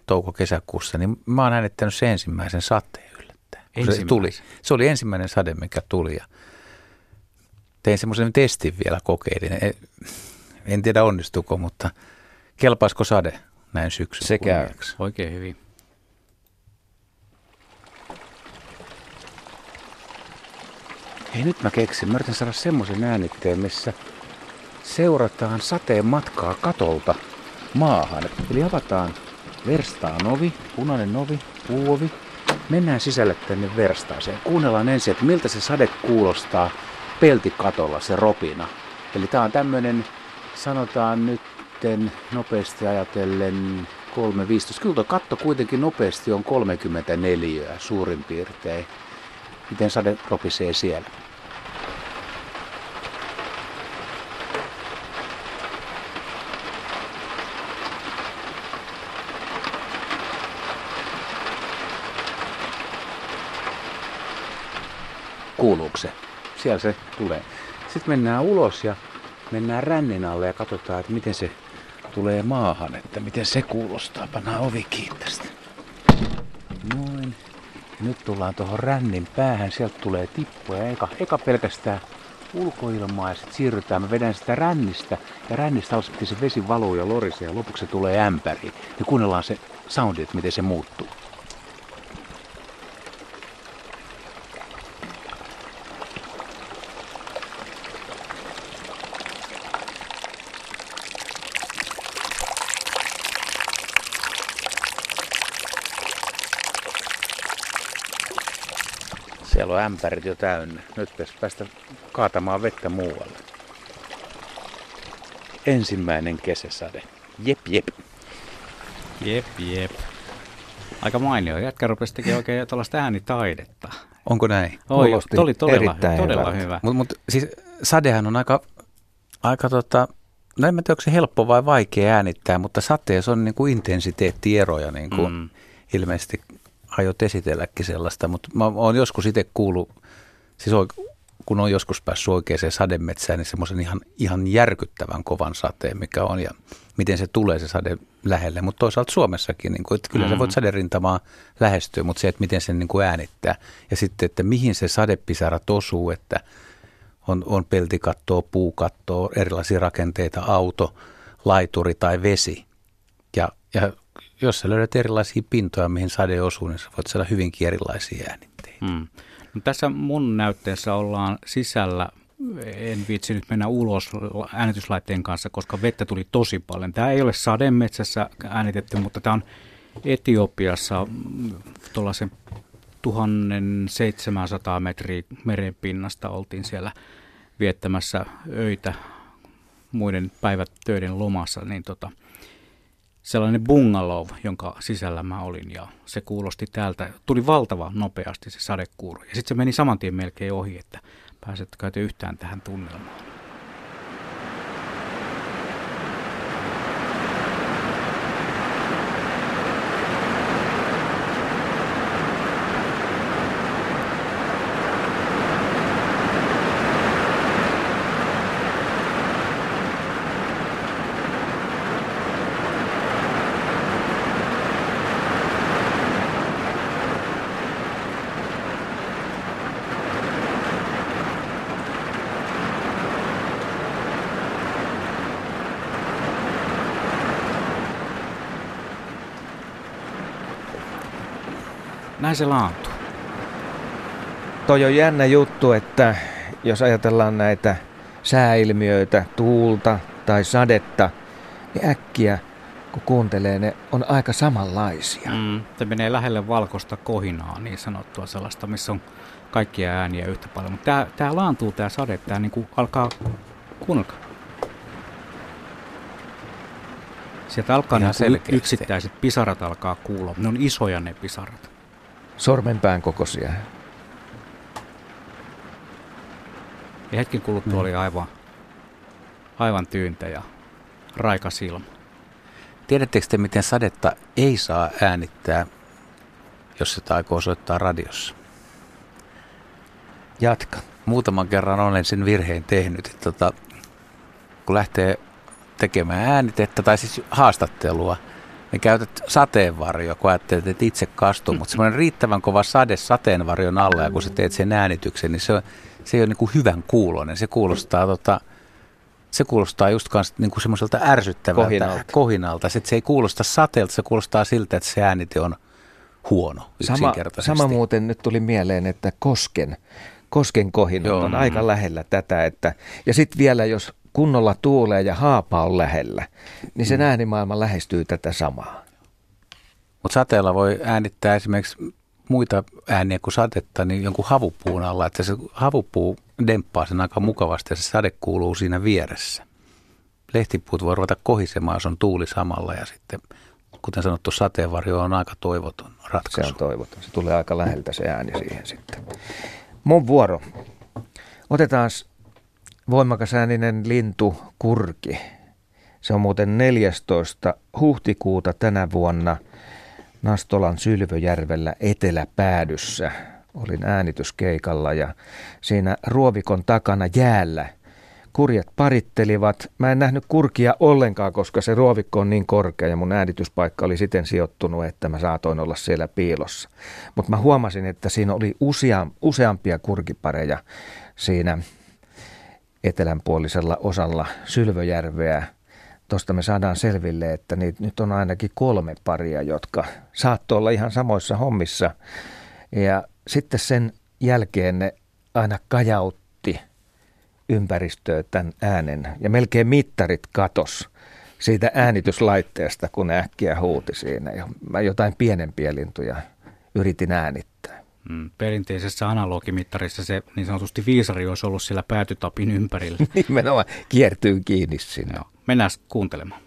touko-kesäkuussa, niin mä oon äänettänyt se ensimmäisen sateen yllättäen. Se, tuli. se oli ensimmäinen sade, mikä tuli. Ja tein semmoisen testin vielä, kokeilin. En tiedä onnistuko, mutta kelpaisiko sade näin syksyllä? Se käy. Oikein hyvin. Hei, nyt mä keksin. Mä yritän saada semmoisen äänitteen, missä – seurataan sateen matkaa katolta maahan. Eli avataan verstaan ovi, punainen ovi, puuovi. Mennään sisälle tänne verstaaseen. Kuunnellaan ensin, että miltä se sade kuulostaa peltikatolla, se ropina. Eli tää on tämmönen, sanotaan nytten nopeasti ajatellen 3.15. Kyllä katto kuitenkin nopeasti on 34 suurin piirtein. Miten sade ropisee siellä? Kuuluuko se. Siellä se tulee. Sitten mennään ulos ja mennään rännin alle ja katsotaan, että miten se tulee maahan, että miten se kuulostaa. Pannaan ovi kiinni tästä. Noin. Nyt tullaan tuohon rännin päähän, sieltä tulee tippuja. Eka, eka pelkästään ulkoilmaa ja sitten siirrytään. Mä vedän sitä rännistä ja rännistä alas se vesi valuu ja lorisee ja lopuksi se tulee ämpäriin. Ja kuunnellaan se soundi, että miten se muuttuu. Siellä on ämpärit jo täynnä. Nyt pitäisi päästä kaatamaan vettä muualle. Ensimmäinen kesäsade. Jep, jep. Jep, jep. Aika mainio. Jätkä rupesi tekemään oikein tällaista äänitaidetta. Onko näin? Oi, oli todella, todella hyvä. Mutta mut, siis sadehan on aika, aika tota, no en mä tiedä, onko se helppo vai vaikea äänittää, mutta sateessa on niin kuin intensiteettieroja niin kuin mm. ilmeisesti aiot esitelläkin sellaista, mutta mä oon joskus itse kuullut, siis kun on joskus päässyt oikeaan sademetsään, niin semmoisen ihan, ihan järkyttävän kovan sateen, mikä on ja miten se tulee se sade lähelle. Mutta toisaalta Suomessakin, niin kuin, että kyllä mm. sä voit saderintamaa lähestyä, mutta se, että miten sen niin äänittää. Ja sitten, että mihin se sadepisara osuu, että on, on peltikattoa, puukattoa, erilaisia rakenteita, auto, laituri tai vesi. Ja, ja jos sä löydät erilaisia pintoja, mihin sade osuu, niin sä voit saada hyvinkin erilaisia äänitteitä. Mm. No, tässä mun näytteessä ollaan sisällä, en viitsi nyt mennä ulos äänityslaitteen kanssa, koska vettä tuli tosi paljon. Tämä ei ole sademetsässä äänitetty, mutta tämä on Etiopiassa tuollaisen 1700 metriä merenpinnasta oltiin siellä viettämässä öitä muiden päivät töiden lomassa, niin tota, sellainen bungalow, jonka sisällä mä olin ja se kuulosti täältä. Tuli valtava nopeasti se sadekuuru ja sitten se meni saman tien melkein ohi, että pääsetkö yhtään tähän tunnelmaan. Näin se laantuu. Toi on jännä juttu, että jos ajatellaan näitä sääilmiöitä, tuulta tai sadetta, niin äkkiä kun kuuntelee, ne on aika samanlaisia. Mm, se menee lähelle valkoista kohinaa, niin sanottua sellaista, missä on kaikkia ääniä yhtä paljon. Mutta tämä, tämä laantuu, tämä sade, tämä niin kuin alkaa, kuunnelkaa. Sieltä alkaa niin yksittäiset pisarat alkaa kuulla. Ne on isoja ne pisarat sormenpään kokoisia. Ja hetken kuluttua mm. oli aivan, aivan tyyntä ja raika silmä. Tiedättekö te, miten sadetta ei saa äänittää, jos sitä aikoo soittaa radiossa? Jatka. Muutaman kerran olen sen virheen tehnyt, että tota, kun lähtee tekemään äänitettä tai siis haastattelua – niin käytät sateenvarjoa, kun ajattelet, että itse kastuu, mutta semmoinen riittävän kova sade sateenvarjon alla, ja kun sä teet sen äänityksen, niin se, on, se ei ole niin kuin hyvän kuulonen. Se kuulostaa, tota, se kuulostaa just kanssa niin kuin semmoiselta ärsyttävältä kohinalta. kohinalta. Se, se ei kuulosta sateelta, se kuulostaa siltä, että se äänite on huono sama, sama muuten nyt tuli mieleen, että kosken, kosken kohinat Joo. on aika lähellä tätä. Että, ja sitten vielä, jos kunnolla tuulee ja haapa on lähellä, niin se mm. äänimaailma lähestyy tätä samaa. Mutta sateella voi äänittää esimerkiksi muita ääniä kuin satetta, niin jonkun havupuun alla, että se havupuu demppaa sen aika mukavasti ja se sade kuuluu siinä vieressä. Lehtipuut voi ruveta kohisemaan, jos on tuuli samalla ja sitten, kuten sanottu, sateenvarjo on aika toivoton ratkaisu. Se on toivoton. Se tulee aika läheltä se ääni siihen sitten. Mun vuoro. Otetaan voimakas ääninen lintu kurki. Se on muuten 14. huhtikuuta tänä vuonna Nastolan Sylvöjärvellä Eteläpäädyssä. Olin äänityskeikalla ja siinä ruovikon takana jäällä kurjet parittelivat. Mä en nähnyt kurkia ollenkaan, koska se ruovikko on niin korkea ja mun äänityspaikka oli siten sijoittunut, että mä saatoin olla siellä piilossa. Mutta mä huomasin, että siinä oli usea, useampia kurkipareja siinä etelänpuolisella osalla Sylvöjärveä. Tuosta me saadaan selville, että niitä nyt on ainakin kolme paria, jotka saattoi olla ihan samoissa hommissa. Ja sitten sen jälkeen ne aina kajautti ympäristöä tämän äänen ja melkein mittarit katos siitä äänityslaitteesta, kun äkkiä huuti siinä. Ja mä jotain pienempiä lintuja yritin äänittää. Mm, perinteisessä analogimittarissa se niin sanotusti viisari olisi ollut siellä päätytapin ympärillä. Nimenomaan kiertyy kiinni sinne. Joo. Mennään kuuntelemaan.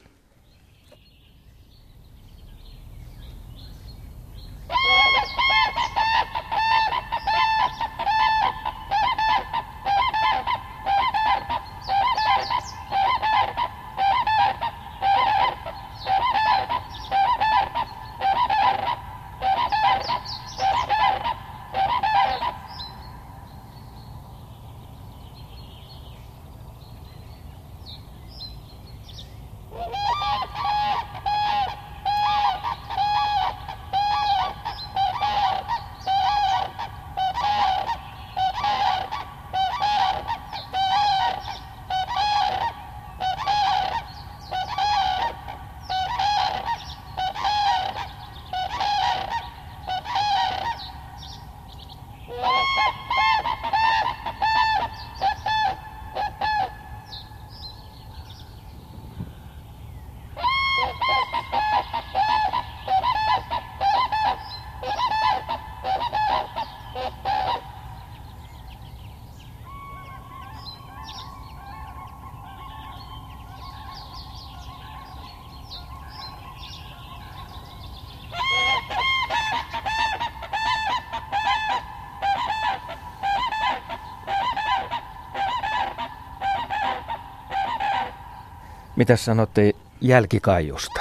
Mitä sanotte jälkikaiusta?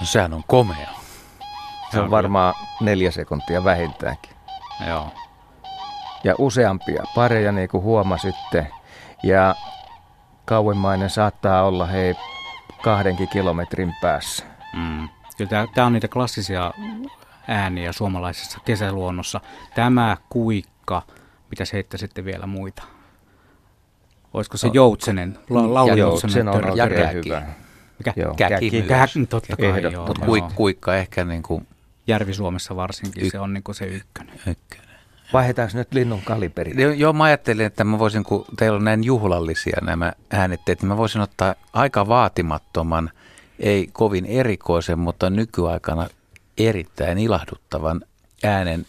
No, sehän on komea. Se on varmaan neljä sekuntia vähintäänkin. Joo. Ja useampia pareja, niin kuin huomasitte. Ja kauemmainen saattaa olla hei kahdenkin kilometrin päässä. Mm. Kyllä tämä on niitä klassisia ääniä suomalaisessa kesäluonnossa. Tämä kuikka, mitä heittäisitte vielä muita? Olisiko se Joutsenen, la, laulu Joutsenen on ja hyvä. Mikä? Joo. Käki, käki, käki totta kai, joo. Mutta kuik, kuikka ehkä niin kuin... Järvi-Suomessa varsinkin, y- se on niin kuin se ykkönen. ykkönen. Vaihdetaanko nyt linnun kaliberi? Joo, joo, mä ajattelin, että mä voisin, kun teillä on näin juhlallisia nämä äänitteet, niin mä voisin ottaa aika vaatimattoman, ei kovin erikoisen, mutta nykyaikana erittäin ilahduttavan äänen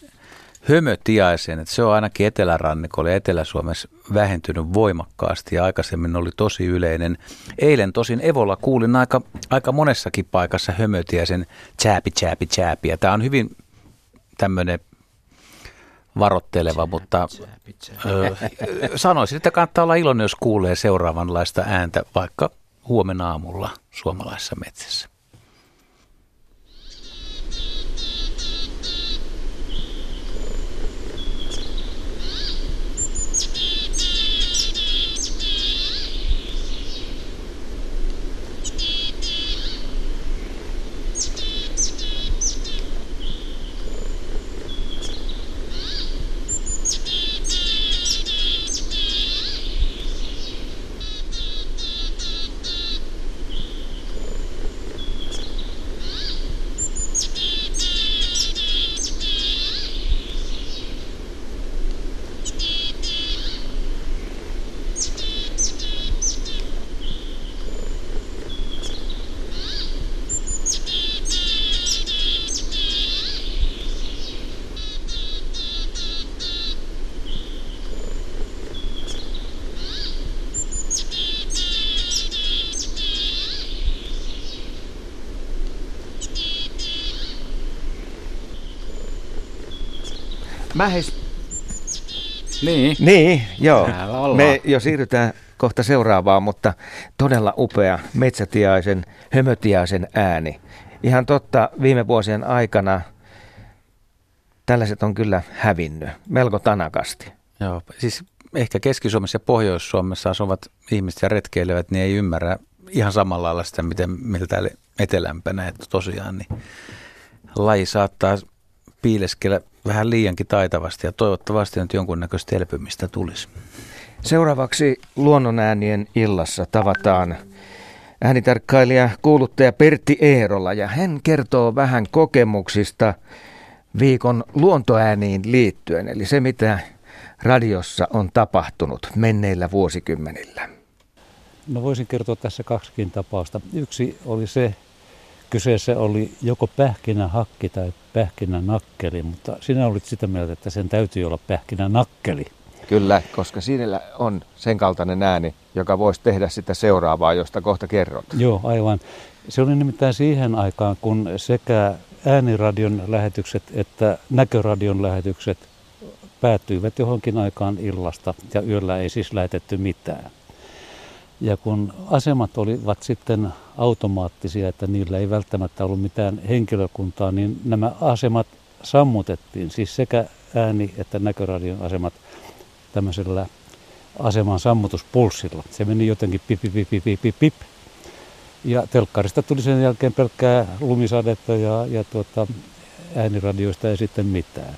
hömötiaisen, että se on ainakin etelärannikolla ja Etelä-Suomessa vähentynyt voimakkaasti ja aikaisemmin oli tosi yleinen. Eilen tosin Evolla kuulin aika, aika monessakin paikassa hömötiaisen chääpi, chääpi, chääpi. Ja tämä on hyvin tämmöinen varotteleva, mutta ö, sanoisin, että kannattaa olla iloinen, jos kuulee seuraavanlaista ääntä vaikka huomenna aamulla suomalaisessa metsässä. Mä heis... Niin. Niin, joo. Me jo siirrytään kohta seuraavaan, mutta todella upea metsätiaisen, hömötiaisen ääni. Ihan totta, viime vuosien aikana tällaiset on kyllä hävinnyt melko tanakasti. Joo, siis ehkä Keski-Suomessa ja Pohjois-Suomessa asuvat ihmiset ja retkeilevät, niin ei ymmärrä ihan samalla lailla sitä, miten, täällä etelämpänä. Että tosiaan niin laji saattaa piileskellä vähän liiankin taitavasti ja toivottavasti nyt jonkunnäköistä elpymistä tulisi. Seuraavaksi luonnonäänien illassa tavataan äänitarkkailija kuuluttaja Pertti Eerola ja hän kertoo vähän kokemuksista viikon luontoääniin liittyen, eli se mitä radiossa on tapahtunut menneillä vuosikymmenillä. No voisin kertoa tässä kaksikin tapausta. Yksi oli se, kyseessä oli joko pähkinähakki tai pähkinänakkeli, mutta sinä olit sitä mieltä, että sen täytyy olla pähkinänakkeli. Kyllä, koska siinä on sen kaltainen ääni, joka voisi tehdä sitä seuraavaa, josta kohta kerrot. Joo, aivan. Se oli nimittäin siihen aikaan, kun sekä ääniradion lähetykset että näköradion lähetykset päättyivät johonkin aikaan illasta ja yöllä ei siis lähetetty mitään. Ja kun asemat olivat sitten automaattisia, että niillä ei välttämättä ollut mitään henkilökuntaa, niin nämä asemat sammutettiin, siis sekä ääni- että näköradion asemat tämmöisellä aseman sammutuspulssilla. Se meni jotenkin pip, pip, pip, pip, pip, pip. Ja telkkarista tuli sen jälkeen pelkkää lumisadetta ja, ja tuota, ääniradioista ei sitten mitään.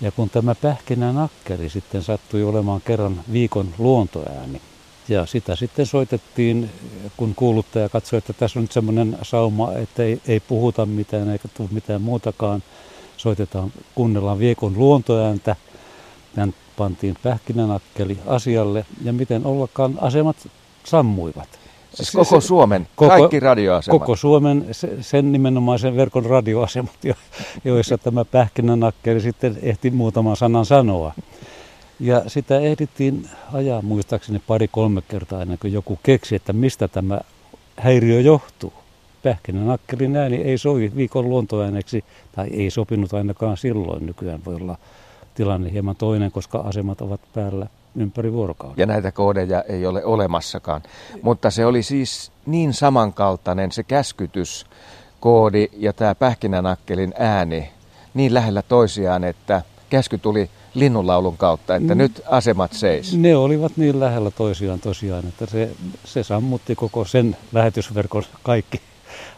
Ja kun tämä pähkinänakkeri sitten sattui olemaan kerran viikon luontoääni, ja sitä sitten soitettiin, kun kuuluttaja katsoi, että tässä on nyt semmoinen sauma, että ei, ei puhuta mitään eikä tule mitään muutakaan. Soitetaan, kuunnellaan viikon luontoääntä. Tän pantiin pähkinänakkeli asialle ja miten ollakaan asemat sammuivat. Siis koko Suomen, koko, kaikki radioasemat? Koko Suomen, sen nimenomaisen verkon radioasemat, joissa tämä pähkinänakkeli sitten ehti muutaman sanan sanoa. Ja sitä ehdittiin ajaa muistaakseni pari-kolme kertaa ennen kuin joku keksi, että mistä tämä häiriö johtuu. Pähkinänakkelin ääni ei sovi viikon luontoääneksi, tai ei sopinut ainakaan silloin. Nykyään voi olla tilanne hieman toinen, koska asemat ovat päällä ympäri vuorokauden. Ja näitä koodeja ei ole olemassakaan. Mutta se oli siis niin samankaltainen se käskytyskoodi ja tämä pähkinänakkelin ääni niin lähellä toisiaan, että käsky tuli linnunlaulun kautta, että mm. nyt asemat seis? Ne olivat niin lähellä toisiaan tosiaan, että se, se sammutti koko sen lähetysverkon kaikki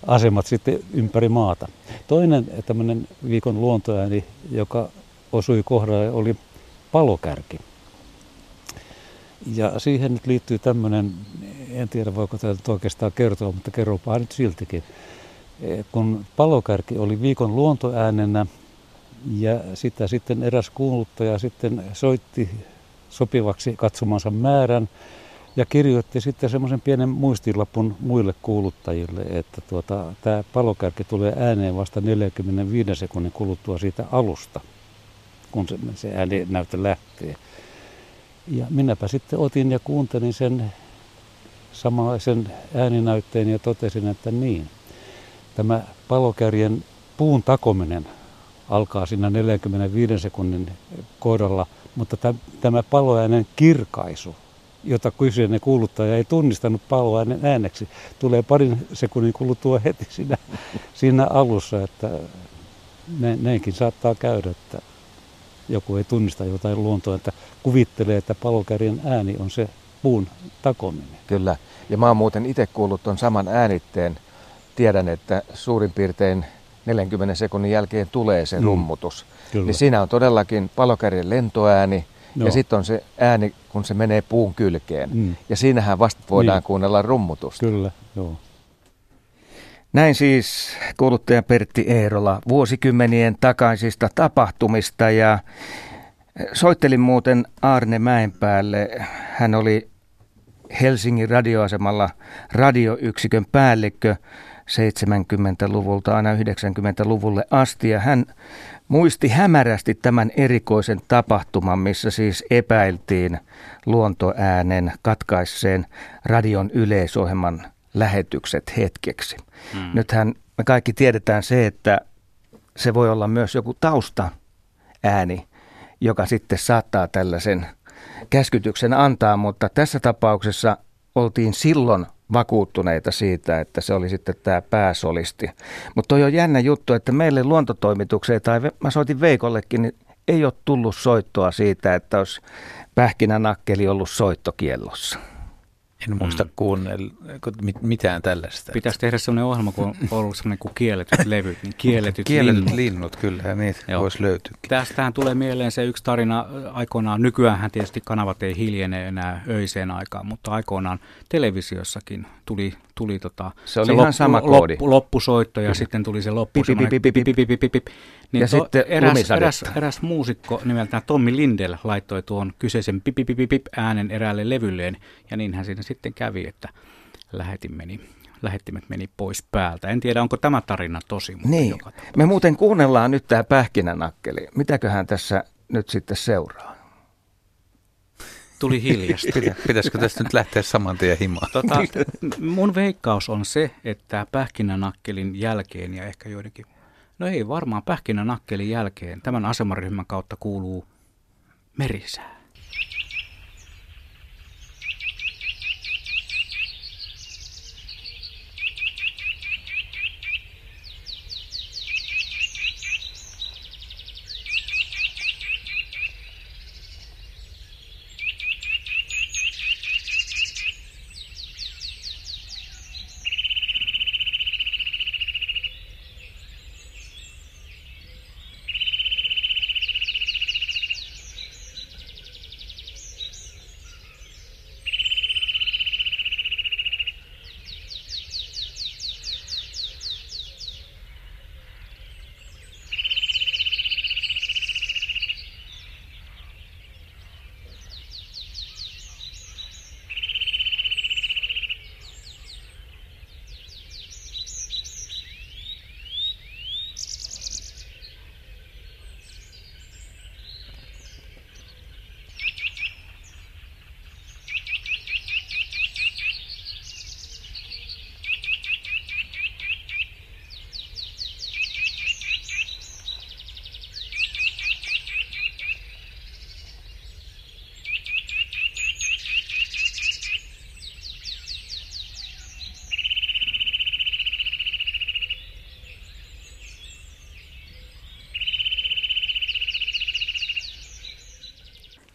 asemat sitten ympäri maata. Toinen tämmöinen viikon luontoääni, joka osui kohdalle, oli palokärki. Ja siihen nyt liittyy tämmöinen, en tiedä voiko tämä oikeastaan kertoa, mutta kerropa nyt siltikin. Kun palokärki oli viikon luontoäänenä, ja sitä sitten eräs kuuluttaja sitten soitti sopivaksi katsomansa määrän ja kirjoitti sitten semmoisen pienen muistilapun muille kuuluttajille, että tuota, tämä palokärki tulee ääneen vasta 45 sekunnin kuluttua siitä alusta, kun se, se ääni näyttö lähtee. Ja minäpä sitten otin ja kuuntelin sen samanlaisen ääninäytteen ja totesin, että niin, tämä palokärjen puun takominen alkaa siinä 45 sekunnin kohdalla, mutta tämä paloäänen kirkaisu, jota kyseinen kuuluttaja ei tunnistanut paloäänen ääneksi, tulee parin sekunnin kuluttua heti siinä, siinä alussa, että näinkin saattaa käydä, että joku ei tunnista jotain luontoa, että kuvittelee, että palokärjen ääni on se puun takominen. Kyllä, ja mä oon muuten itse kuullut tuon saman äänitteen. Tiedän, että suurin piirtein 40 sekunnin jälkeen tulee se mm. rummutus. Kyllä. Niin siinä on todellakin palokärjen lentoääni no. ja sitten on se ääni, kun se menee puun kylkeen. Mm. Ja siinähän vasta voidaan niin. kuunnella rummutusta. Kyllä, joo. Näin siis kuuluttaja Pertti Eerola vuosikymmenien takaisista tapahtumista ja soittelin muuten Arne Mäenpäälle. Hän oli Helsingin radioasemalla radioyksikön päällikkö 70-luvulta aina 90-luvulle asti ja hän muisti hämärästi tämän erikoisen tapahtuman, missä siis epäiltiin luontoäänen katkaisseen radion yleisohjelman lähetykset hetkeksi. Hmm. Nythän me kaikki tiedetään se, että se voi olla myös joku tausta ääni, joka sitten saattaa tällaisen käskytyksen antaa, mutta tässä tapauksessa oltiin silloin vakuuttuneita siitä, että se oli sitten tämä pääsolisti. Mutta toi on jännä juttu, että meille luontotoimitukseen, tai mä soitin Veikollekin, niin ei ole tullut soittoa siitä, että olisi pähkinänakkeli ollut soittokiellossa. En muista mm. kuunnella mitään tällaista. Pitäisi tehdä sellainen ohjelma, kun on ollut sellainen kuin kielletyt levyt, niin kielletyt, kielletyt linnut. linnut. kyllä, ja niitä Joo. voisi löytyä. Tästähän tulee mieleen se yksi tarina aikoinaan. Nykyään tietysti kanavat ei hiljene enää öiseen aikaan, mutta aikoinaan televisiossakin tuli, tuli tota, se, oli se ihan loppu, sama koodi. Loppu, loppusoitto ja sitten tuli se loppu. Niin ja sitten eräs, eräs, eräs muusikko nimeltään Tommi Lindel laittoi tuon kyseisen pipipipipip äänen eräälle levylleen ja niinhän siinä sitten kävi, että lähetin meni lähettimet meni pois päältä. En tiedä, onko tämä tarina tosi, mutta niin. joka Me muuten kuunnellaan nyt tämä pähkinänakkeli. Mitäköhän tässä nyt sitten seuraa? Tuli hiljasta. Pitäisikö tästä nyt lähteä saman tien himaan? Tota, mun veikkaus on se, että pähkinänakkelin jälkeen ja ehkä joidenkin, no ei varmaan pähkinänakkelin jälkeen, tämän asemaryhmän kautta kuuluu merisää.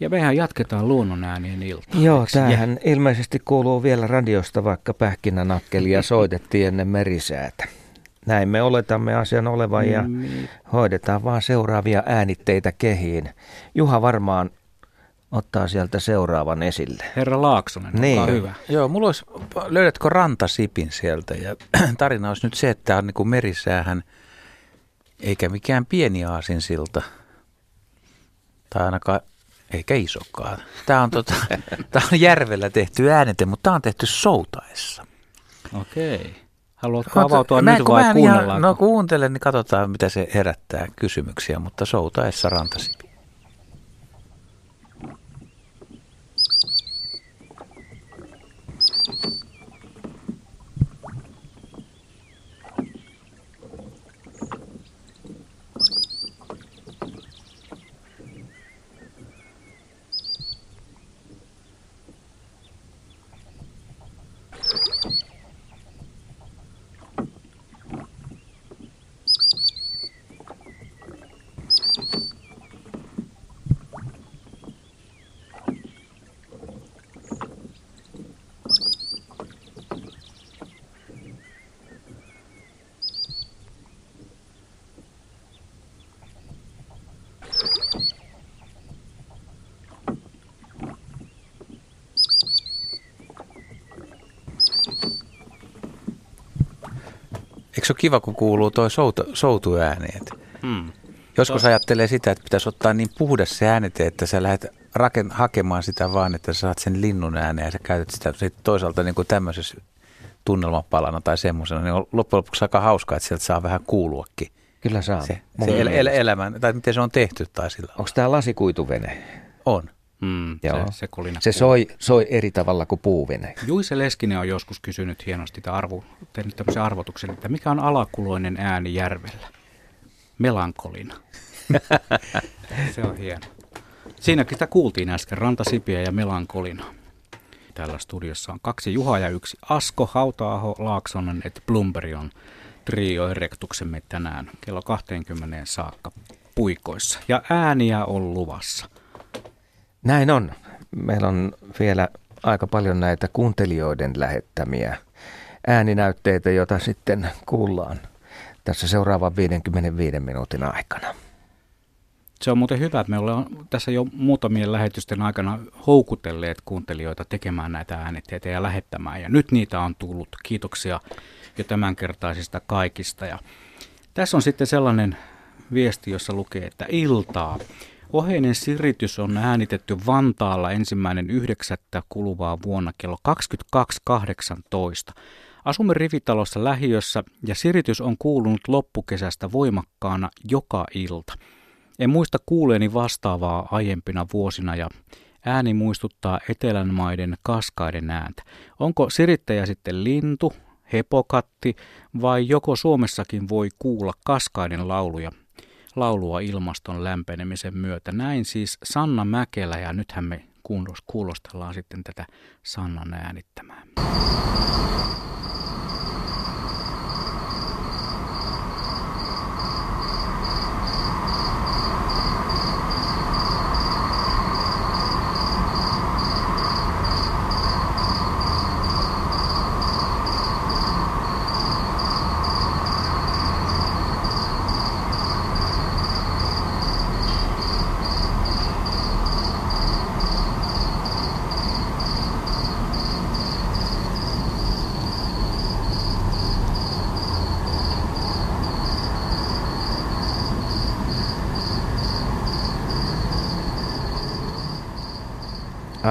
Ja mehän jatketaan luonnonäänien iltaa. Joo, tämähän ja... ilmeisesti kuuluu vielä radiosta, vaikka pähkinänakkelia soitettiin ennen merisäätä. Näin me oletamme asian olevan ja mm. hoidetaan vaan seuraavia äänitteitä kehiin. Juha varmaan ottaa sieltä seuraavan esille. Herra Laaksonen, niin. hyvä. Joo, mulla olisi, löydätkö rantasipin sieltä? Ja tarina olisi nyt se, että tämä on niin kuin merisäähän, eikä mikään pieni aasinsilta. Tai ainakaan eikä isokaan. Tämä on, tota, tämä on järvellä tehty äänite, mutta tämä on tehty soutaessa. Okei. Haluatko avautua mä, nyt vai kuunnellaanko? no kuuntelen, niin katsotaan mitä se herättää kysymyksiä, mutta soutaessa rantasi. Eikö se ole kiva, kun kuuluu tuo soutu, soutuääni? Hmm. Joskus Tos. ajattelee sitä, että pitäisi ottaa niin puhdas se äänite, että sä lähdet raken, hakemaan sitä vaan, että sä saat sen linnun ääneen ja sä käytät sitä toisaalta niin kuin tämmöisessä tunnelmapalana tai semmoisena, niin on loppujen lopuksi aika hauskaa, että sieltä saa vähän kuuluakin. Kyllä saa. Se, se el, el, elämän, tai miten se on tehty tai sillä Onko tämä lasikuituvene? On. Mm, Joo. Se, se, se soi, soi eri tavalla kuin puuvene. Juise Leskinen on joskus kysynyt hienosti arvo, tehnyt tämmöisen arvotuksen, että mikä on alakuloinen ääni järvellä? Melankolina. se on hieno. Siinäkin sitä kuultiin äsken, Rantasipiä ja Melankolina. Täällä studiossa on kaksi Juha ja yksi Asko, Hautaaho, Laaksonen et Blumberion trio erektuksemme tänään kello 20 saakka puikoissa. Ja ääniä on luvassa. Näin on. meillä on vielä aika paljon näitä kuuntelijoiden lähettämiä ääninäytteitä, joita sitten kuullaan tässä seuraavan 55 minuutin aikana. Se on muuten hyvä, että me ollaan tässä jo muutamien lähetysten aikana houkutelleet kuuntelijoita tekemään näitä äänitteitä ja lähettämään. Ja nyt niitä on tullut. Kiitoksia jo tämänkertaisista kaikista. Ja tässä on sitten sellainen viesti, jossa lukee, että iltaa. Oheinen siritys on äänitetty Vantaalla ensimmäinen yhdeksättä kuluvaa vuonna kello 22.18. Asumme rivitalossa lähiössä ja siritys on kuulunut loppukesästä voimakkaana joka ilta. En muista kuuleeni vastaavaa aiempina vuosina ja ääni muistuttaa etelän maiden kaskaiden ääntä. Onko sirittäjä sitten lintu, hepokatti vai joko Suomessakin voi kuulla kaskaiden lauluja, laulua ilmaston lämpenemisen myötä? Näin siis Sanna Mäkelä ja nythän me kuulostellaan sitten tätä Sannan äänittämää.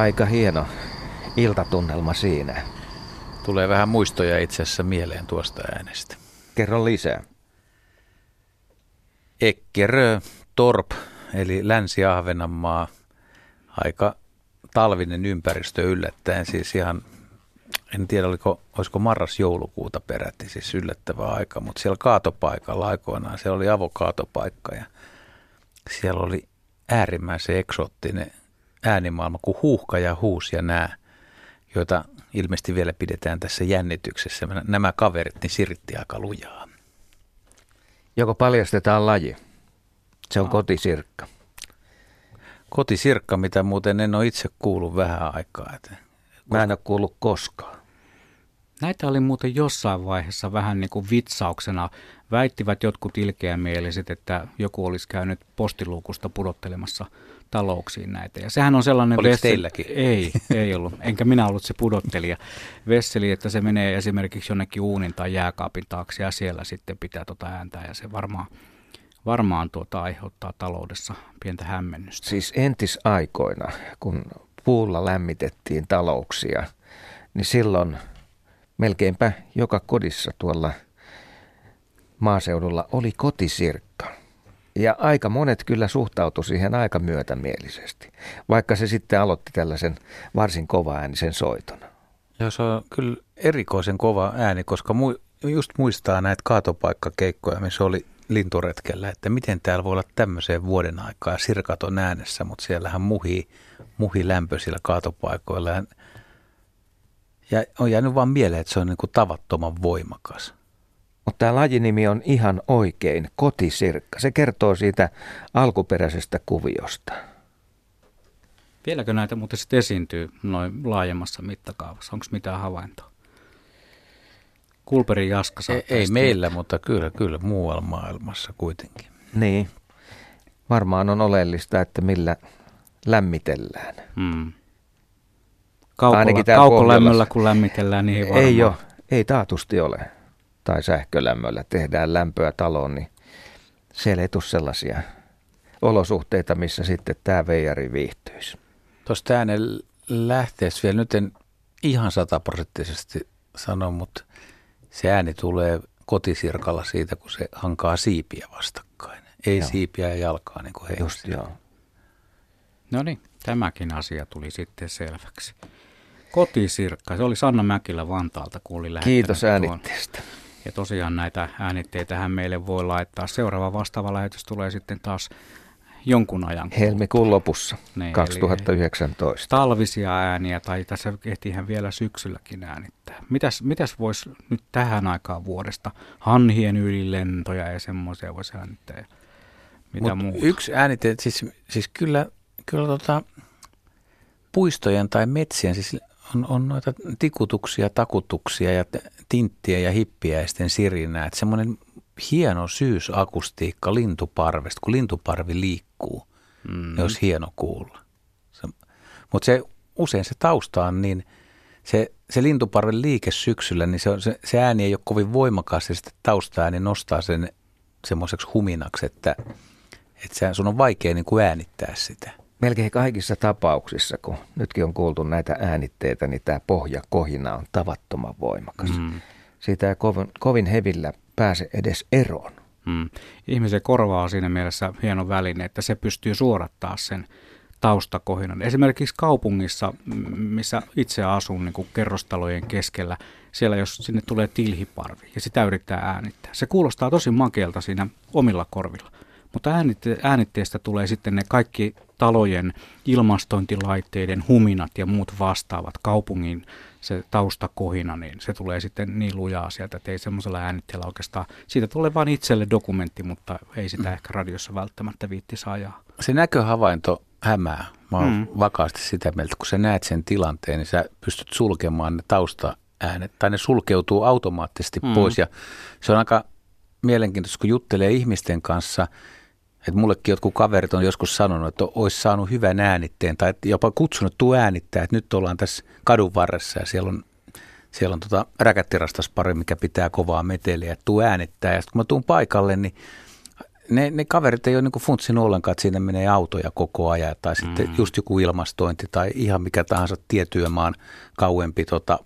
Aika hieno iltatunnelma siinä. Tulee vähän muistoja itse asiassa mieleen tuosta äänestä. Kerro lisää. Ekkerö, Torp, eli Länsi-Ahvenanmaa, aika talvinen ympäristö yllättäen, siis ihan, en tiedä oliko, olisiko marras-joulukuuta peräti, siis yllättävä aika, mutta siellä kaatopaikalla aikoinaan, se oli avokaatopaikka ja siellä oli äärimmäisen eksoottinen äänimaailma kuin huuhka ja huus ja nämä, joita ilmeisesti vielä pidetään tässä jännityksessä. Nämä kaverit niin siritti aika lujaa. Joko paljastetaan laji? Se on no. kotisirkka. Kotisirkka, mitä muuten en ole itse kuullut vähän aikaa. Että Mä en ole kuullut koskaan. Näitä oli muuten jossain vaiheessa vähän niin kuin vitsauksena. Väittivät jotkut ilkeämieliset, että joku olisi käynyt postiluukusta pudottelemassa talouksiin näitä. Ja sehän on sellainen... Oliko vesseli... teilläkin? Ei, ei ollut. Enkä minä ollut se pudottelija. Vesseli, että se menee esimerkiksi jonnekin uunin tai jääkaapin taakse ja siellä sitten pitää tota ääntää ja se varmaan, varmaan tuota aiheuttaa taloudessa pientä hämmennystä. Siis entisaikoina, kun puulla lämmitettiin talouksia, niin silloin melkeinpä joka kodissa tuolla maaseudulla oli kotisirkka. Ja aika monet kyllä suhtautu siihen aika myötämielisesti, vaikka se sitten aloitti tällaisen varsin kovaäänisen soiton. Joo, se on kyllä erikoisen kova ääni, koska mu- just muistaa näitä kaatopaikkakeikkoja, missä oli linturetkellä, että miten täällä voi olla tämmöiseen vuoden aikaa sirkat on äänessä, mutta siellähän muhi, muhi lämpö sillä kaatopaikoilla. Ja on jäänyt vaan mieleen, että se on niin kuin tavattoman voimakas. Mutta tämä lajinimi on ihan oikein, kotisirkka. Se kertoo siitä alkuperäisestä kuviosta. Vieläkö näitä muuten sitten esiintyy noin laajemmassa mittakaavassa? Onko mitään havaintoa? Kulperin Jaska Ei, ei meillä, mutta kyllä, kyllä muualla maailmassa kuitenkin. Niin. Varmaan on oleellista, että millä lämmitellään. Hmm. Kaukolla, kaukolämmöllä kun lämmitellään, niin ei varmaan. Ei ole, ei taatusti ole tai sähkölämmöllä tehdään lämpöä taloon, niin siellä ei tule sellaisia olosuhteita, missä sitten tämä veijari viihtyisi. Tuosta äänen lähteessä vielä nyt en ihan sataprosenttisesti sano, mutta se ääni tulee kotisirkalla siitä, kun se hankaa siipiä vastakkain. Ei joo. siipiä ja jalkaa niin kuin Just joo. No niin, tämäkin asia tuli sitten selväksi. Kotisirkka, se oli Sanna Mäkilä Vantaalta, kun oli Kiitos äänitteestä. Tuon ja tosiaan näitä äänitteitähän meille voi laittaa. Seuraava vastaava lähetys tulee sitten taas jonkun ajan. Helmikuun lopussa niin, 2019. Talvisia ääniä, tai tässä ehtiihän vielä syksylläkin äänittää. Mitäs, mitäs voisi nyt tähän aikaan vuodesta? Hanhien ylilentoja ja semmoisia voisi äänittää. Ja mitä Mut muuta? Yksi äänite, siis, siis kyllä, kyllä tota, puistojen tai metsien, siis on, on noita tikutuksia, takutuksia ja tinttiä ja hippiäisten sirinää. Että semmoinen hieno syysakustiikka lintuparvesta, kun lintuparvi liikkuu, mm. niin olisi hieno kuulla. Mutta se, usein se tausta on niin, se, se lintuparven liike syksyllä, niin se, on, se, se ääni ei ole kovin voimakas ja sitten taustaääni nostaa sen semmoiseksi huminaksi, että, että sun on vaikea niin kuin äänittää sitä. Melkein kaikissa tapauksissa, kun nytkin on kuultu näitä äänitteitä, niin tämä pohjakohina on tavattoman voimakas. Mm. Siitä ei kovin, kovin hevillä pääse edes eroon. Mm. Ihmisen korva on siinä mielessä hieno väline, että se pystyy suorattaa sen taustakohinan. Esimerkiksi kaupungissa, missä itse asun niin kuin kerrostalojen keskellä, siellä jos sinne tulee tilhiparvi ja sitä yrittää äänittää. Se kuulostaa tosi makealta siinä omilla korvilla. Mutta äänitte- äänitteestä tulee sitten ne kaikki talojen ilmastointilaitteiden huminat ja muut vastaavat kaupungin se taustakohina, niin se tulee sitten niin lujaa sieltä, että ei semmoisella äänitteellä oikeastaan, siitä tulee vain itselle dokumentti, mutta ei sitä mm. ehkä radiossa välttämättä viitti ajaa. Se näköhavainto hämää. Mä oon mm. vakaasti sitä mieltä, kun sä näet sen tilanteen, niin sä pystyt sulkemaan ne taustaäänet, tai ne sulkeutuu automaattisesti mm. pois. Ja se on aika mielenkiintoista, kun juttelee ihmisten kanssa, että mullekin jotkut kaverit on joskus sanonut, että olisi saanut hyvän äänitteen, tai jopa kutsunut tuu äänittää, että nyt ollaan tässä kadun varressa ja siellä on siellä on tota räkättirastaspari, mikä pitää kovaa meteliä, että tuu äänittää. Ja sitten kun mä tuun paikalle, niin ne, ne kaverit ei ole niin funtsinut ollenkaan, että siinä menee autoja koko ajan tai sitten mm. just joku ilmastointi tai ihan mikä tahansa tietyömaan kauempi tota,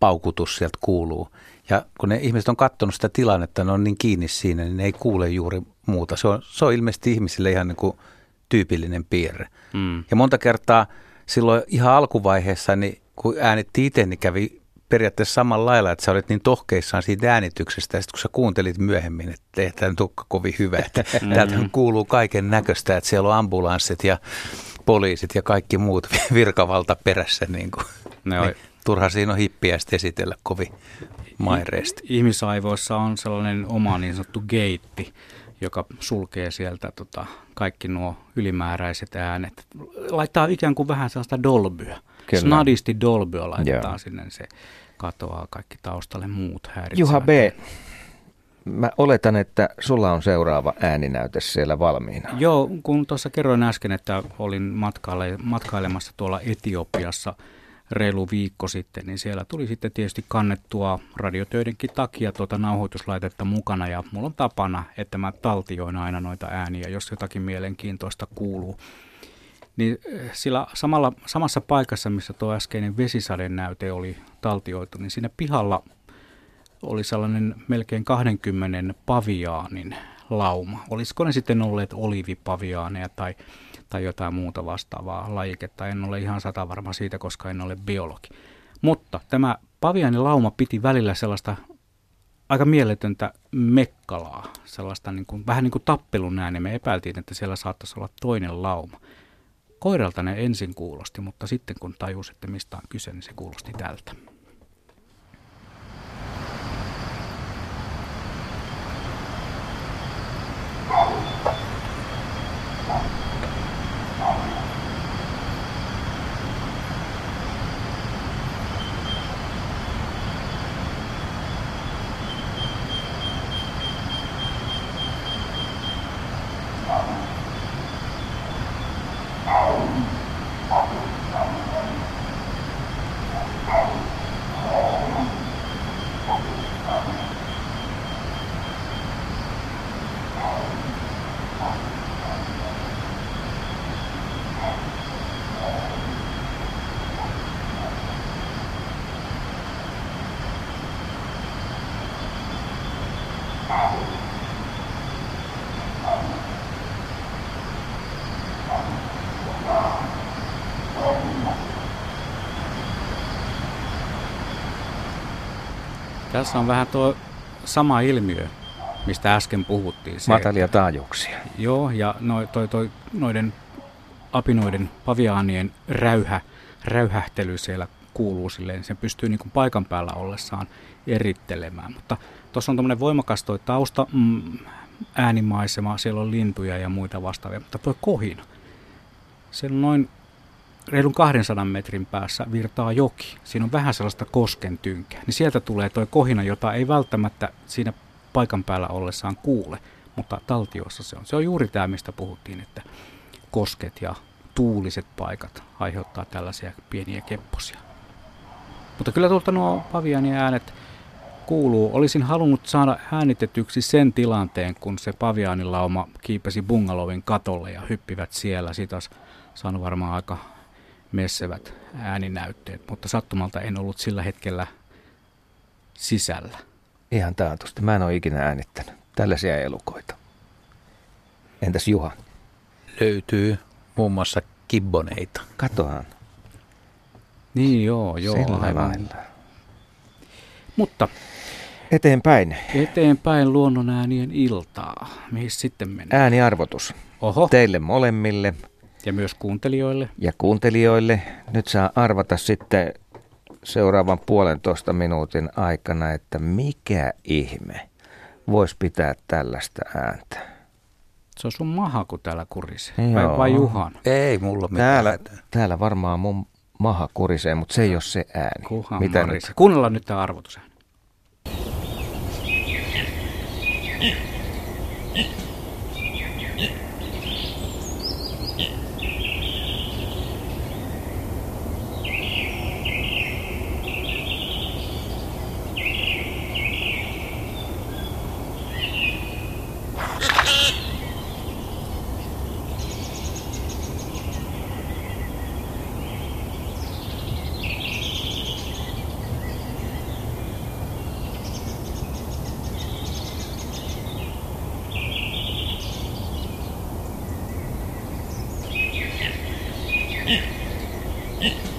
paukutus sieltä kuuluu. Ja kun ne ihmiset on katsonut sitä tilannetta, ne on niin kiinni siinä, niin ne ei kuule juuri muuta. Se on, se on ilmeisesti ihmisille ihan niin kuin tyypillinen piirre. Mm. Ja monta kertaa silloin ihan alkuvaiheessa, niin kun äänitti itse, niin kävi periaatteessa samalla lailla, että sä olet niin tohkeissaan siitä äänityksestä, ja sitten kun sä kuuntelit myöhemmin, että ei tämä nyt kovin hyvä, että mm. täältä kuuluu kaiken näköistä, että siellä on ambulanssit ja poliisit ja kaikki muut virkavalta perässä, niin, kuin, ne niin turha siinä on hippiä esitellä kovin maireesti. Ihmisaivoissa on sellainen oma niin sanottu geitti, joka sulkee sieltä tota, kaikki nuo ylimääräiset äänet. Laittaa ikään kuin vähän sellaista dolbyä. Kyllä. Snadisti dolbyä laittaa Joo. sinne, se katoaa kaikki taustalle muut häiritsevät. Juha B., mä oletan, että sulla on seuraava ääninäyte siellä valmiina. Joo, kun tuossa kerroin äsken, että olin matkaile, matkailemassa tuolla Etiopiassa reilu viikko sitten, niin siellä tuli sitten tietysti kannettua radiotöidenkin takia tuota nauhoituslaitetta mukana ja mulla on tapana, että mä taltioin aina noita ääniä, jos jotakin mielenkiintoista kuuluu niin eh, sillä samalla, samassa paikassa, missä tuo äskeinen vesisaden näyte oli taltioitu, niin siinä pihalla oli sellainen melkein 20 paviaanin lauma. Olisiko ne sitten olleet olivipaviaaneja tai, tai jotain muuta vastaavaa lajiketta. En ole ihan sata varma siitä, koska en ole biologi. Mutta tämä paviaanilauma piti välillä sellaista aika mieletöntä mekkalaa, sellaista niin kuin, vähän niin kuin tappelun ääni. Me epäiltiin, että siellä saattaisi olla toinen lauma. Koiralta ne ensin kuulosti, mutta sitten kun tajus, että mistä on kyse, niin se kuulosti tältä. Tässä on vähän tuo sama ilmiö, mistä äsken puhuttiin. Se, Matalia taajuuksia. Joo, ja no, toi, toi, noiden apinoiden, paviaanien räyhä, räyhähtely siellä kuuluu silleen, se pystyy niin kuin paikan päällä ollessaan erittelemään. Mutta tuossa on tämmöinen voimakas toi tausta, mm, äänimaisema, siellä on lintuja ja muita vastaavia, mutta tuo kohina, se on noin reilun 200 metrin päässä virtaa joki. Siinä on vähän sellaista kosken tynkää. Niin sieltä tulee tuo kohina, jota ei välttämättä siinä paikan päällä ollessaan kuule, mutta taltioissa se on. Se on juuri tämä, mistä puhuttiin, että kosket ja tuuliset paikat aiheuttaa tällaisia pieniä kepposia. Mutta kyllä tuolta nuo pavianien äänet kuuluu. Olisin halunnut saada äänitetyksi sen tilanteen, kun se paviaanilauma kiipesi bungalovin katolle ja hyppivät siellä. Siitä olisi saanut varmaan aika messevät ääninäytteet, mutta sattumalta en ollut sillä hetkellä sisällä. Ihan taatusti. Mä en ole ikinä äänittänyt tällaisia elukoita. Entäs Juha? Löytyy muun muassa kibboneita. Katohan. Niin joo, joo. Sillä aivan. lailla. Mutta Eteenpäin. eteenpäin luonnonäänien iltaa. Mihin sitten mennään? Ääniarvotus. Oho, Teille molemmille ja myös kuuntelijoille. ja kuuntelijoille. Nyt saa arvata sitten seuraavan puolentoista minuutin aikana, että mikä ihme voisi pitää tällaista ääntä. Se on sun maha, kun täällä kurisee. Joo. Vai, vai Juhan? Ei mulla mitään. Täällä, täällä varmaan mun maha kurisee, mutta se ei ole se ääni. Kuhan Mitä nyt? Kuunnellaan nyt tämä arvotusääni. えっ?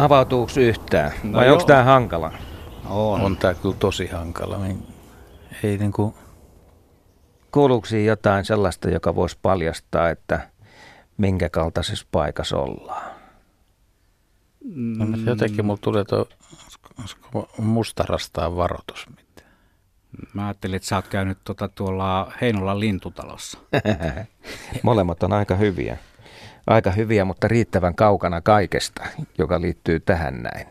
Avautuuko yhtään? No Vai joo. onko tämä hankala? On. On tää kyllä tosi hankala. Niin Ei niinku, Kuuluuko siihen jotain sellaista, joka voisi paljastaa, että minkä kaltaisessa paikassa ollaan? no, mm. jotenkin mulla tulee tuo mustarastaa varoitus. Mä ajattelin, että sä oot käynyt tuota tuolla Heinolan lintutalossa. Molemmat on aika hyviä. Aika hyviä, mutta riittävän kaukana kaikesta, joka liittyy tähän näin.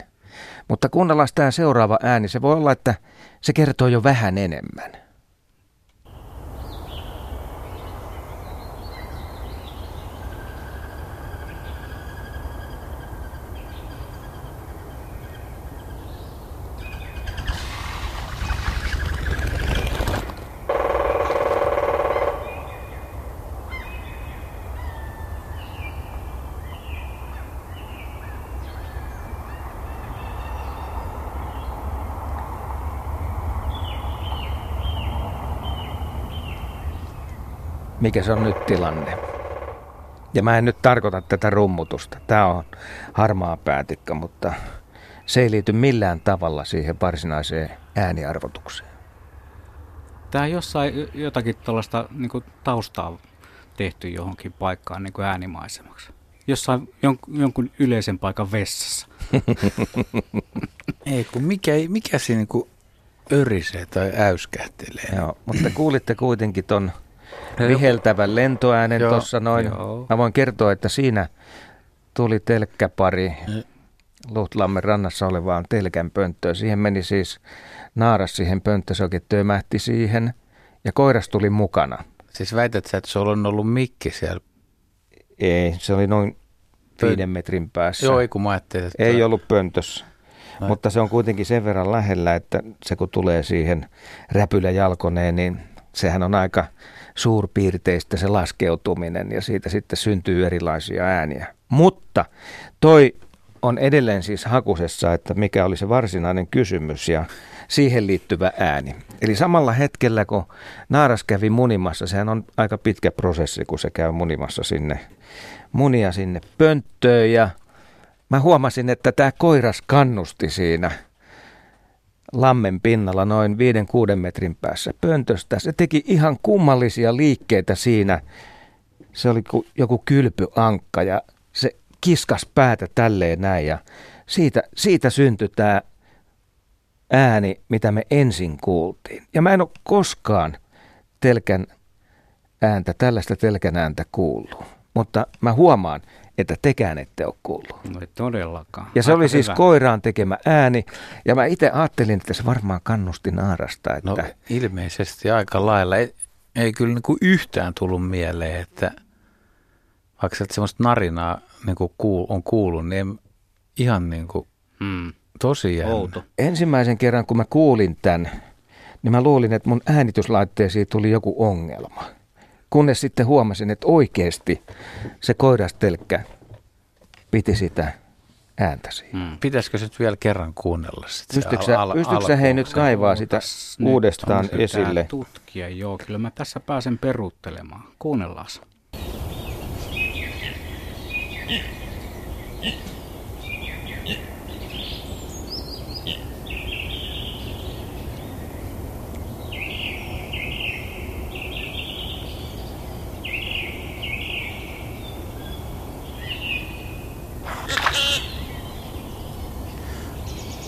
Mutta kuunnellaan tämä seuraava ääni. Se voi olla, että se kertoo jo vähän enemmän. Mikä se on nyt tilanne? Ja mä en nyt tarkoita tätä rummutusta. Tämä on harmaa päätikka, mutta se ei liity millään tavalla siihen varsinaiseen ääniarvotukseen. Tää jossain jotakin tuollaista niin taustaa tehty johonkin paikkaan niin äänimaisemaksi. Jossain jon, jonkun yleisen paikan vessassa. Ei kun mikä, mikä siinä niinku örisee tai äyskähtelee. Joo, mutta kuulitte kuitenkin ton viheltävän lentoäänen tuossa noin. joo. Mä voin kertoa, että siinä tuli telkkäpari Mm. Luhtlammen rannassa olevaan telkän pönttöön. Siihen meni siis naaras siihen pönttöön, se oikein tömähti siihen ja koiras tuli mukana. Siis väität sä, että sulla on ollut mikki siellä? Ei, se oli noin viiden metrin päässä. Joo, ei kun mä ajattelin, että... Ei ollut pöntössä. Ai. Mutta se on kuitenkin sen verran lähellä, että se kun tulee siihen räpylä jalkoneen, niin sehän on aika suurpiirteistä se laskeutuminen ja siitä sitten syntyy erilaisia ääniä. Mutta toi on edelleen siis hakusessa, että mikä oli se varsinainen kysymys ja siihen liittyvä ääni. Eli samalla hetkellä, kun naaras kävi munimassa, sehän on aika pitkä prosessi, kun se käy munimassa sinne munia sinne pönttöön ja mä huomasin, että tämä koiras kannusti siinä lammen pinnalla noin 5-6 metrin päässä pöntöstä. Se teki ihan kummallisia liikkeitä siinä. Se oli joku kylpyankka ja se kiskas päätä tälleen näin ja siitä, siitä syntyi tämä ääni, mitä me ensin kuultiin. Ja mä en ole koskaan telkän ääntä, tällaista telkän ääntä kuullut. Mutta mä huomaan, että tekään ette ole kuullut. No ei todellakaan. Ja se Aika oli siis hyvä. koiraan tekemä ääni. Ja mä itse ajattelin, että se varmaan kannusti naarasta. Että... No ilmeisesti aika lailla. Ei, ei kyllä niin kuin yhtään tullut mieleen, että vaikka sieltä semmoista narinaa niin kuin kuul, on kuullut, niin ihan niin kuin hmm. tosi jännä. Outo. Ensimmäisen kerran, kun mä kuulin tämän, niin mä luulin, että mun äänityslaitteisiin tuli joku ongelma kunnes sitten huomasin, että oikeasti se koirastelkkä piti sitä ääntä siinä. Hmm. Pitäisikö se vielä kerran kuunnella sitä? Pystytkö, al- pystytkö hei nyt kaivaa sitä uudestaan esille? tutkia, joo. Kyllä mä tässä pääsen peruuttelemaan. Kuunnellaan.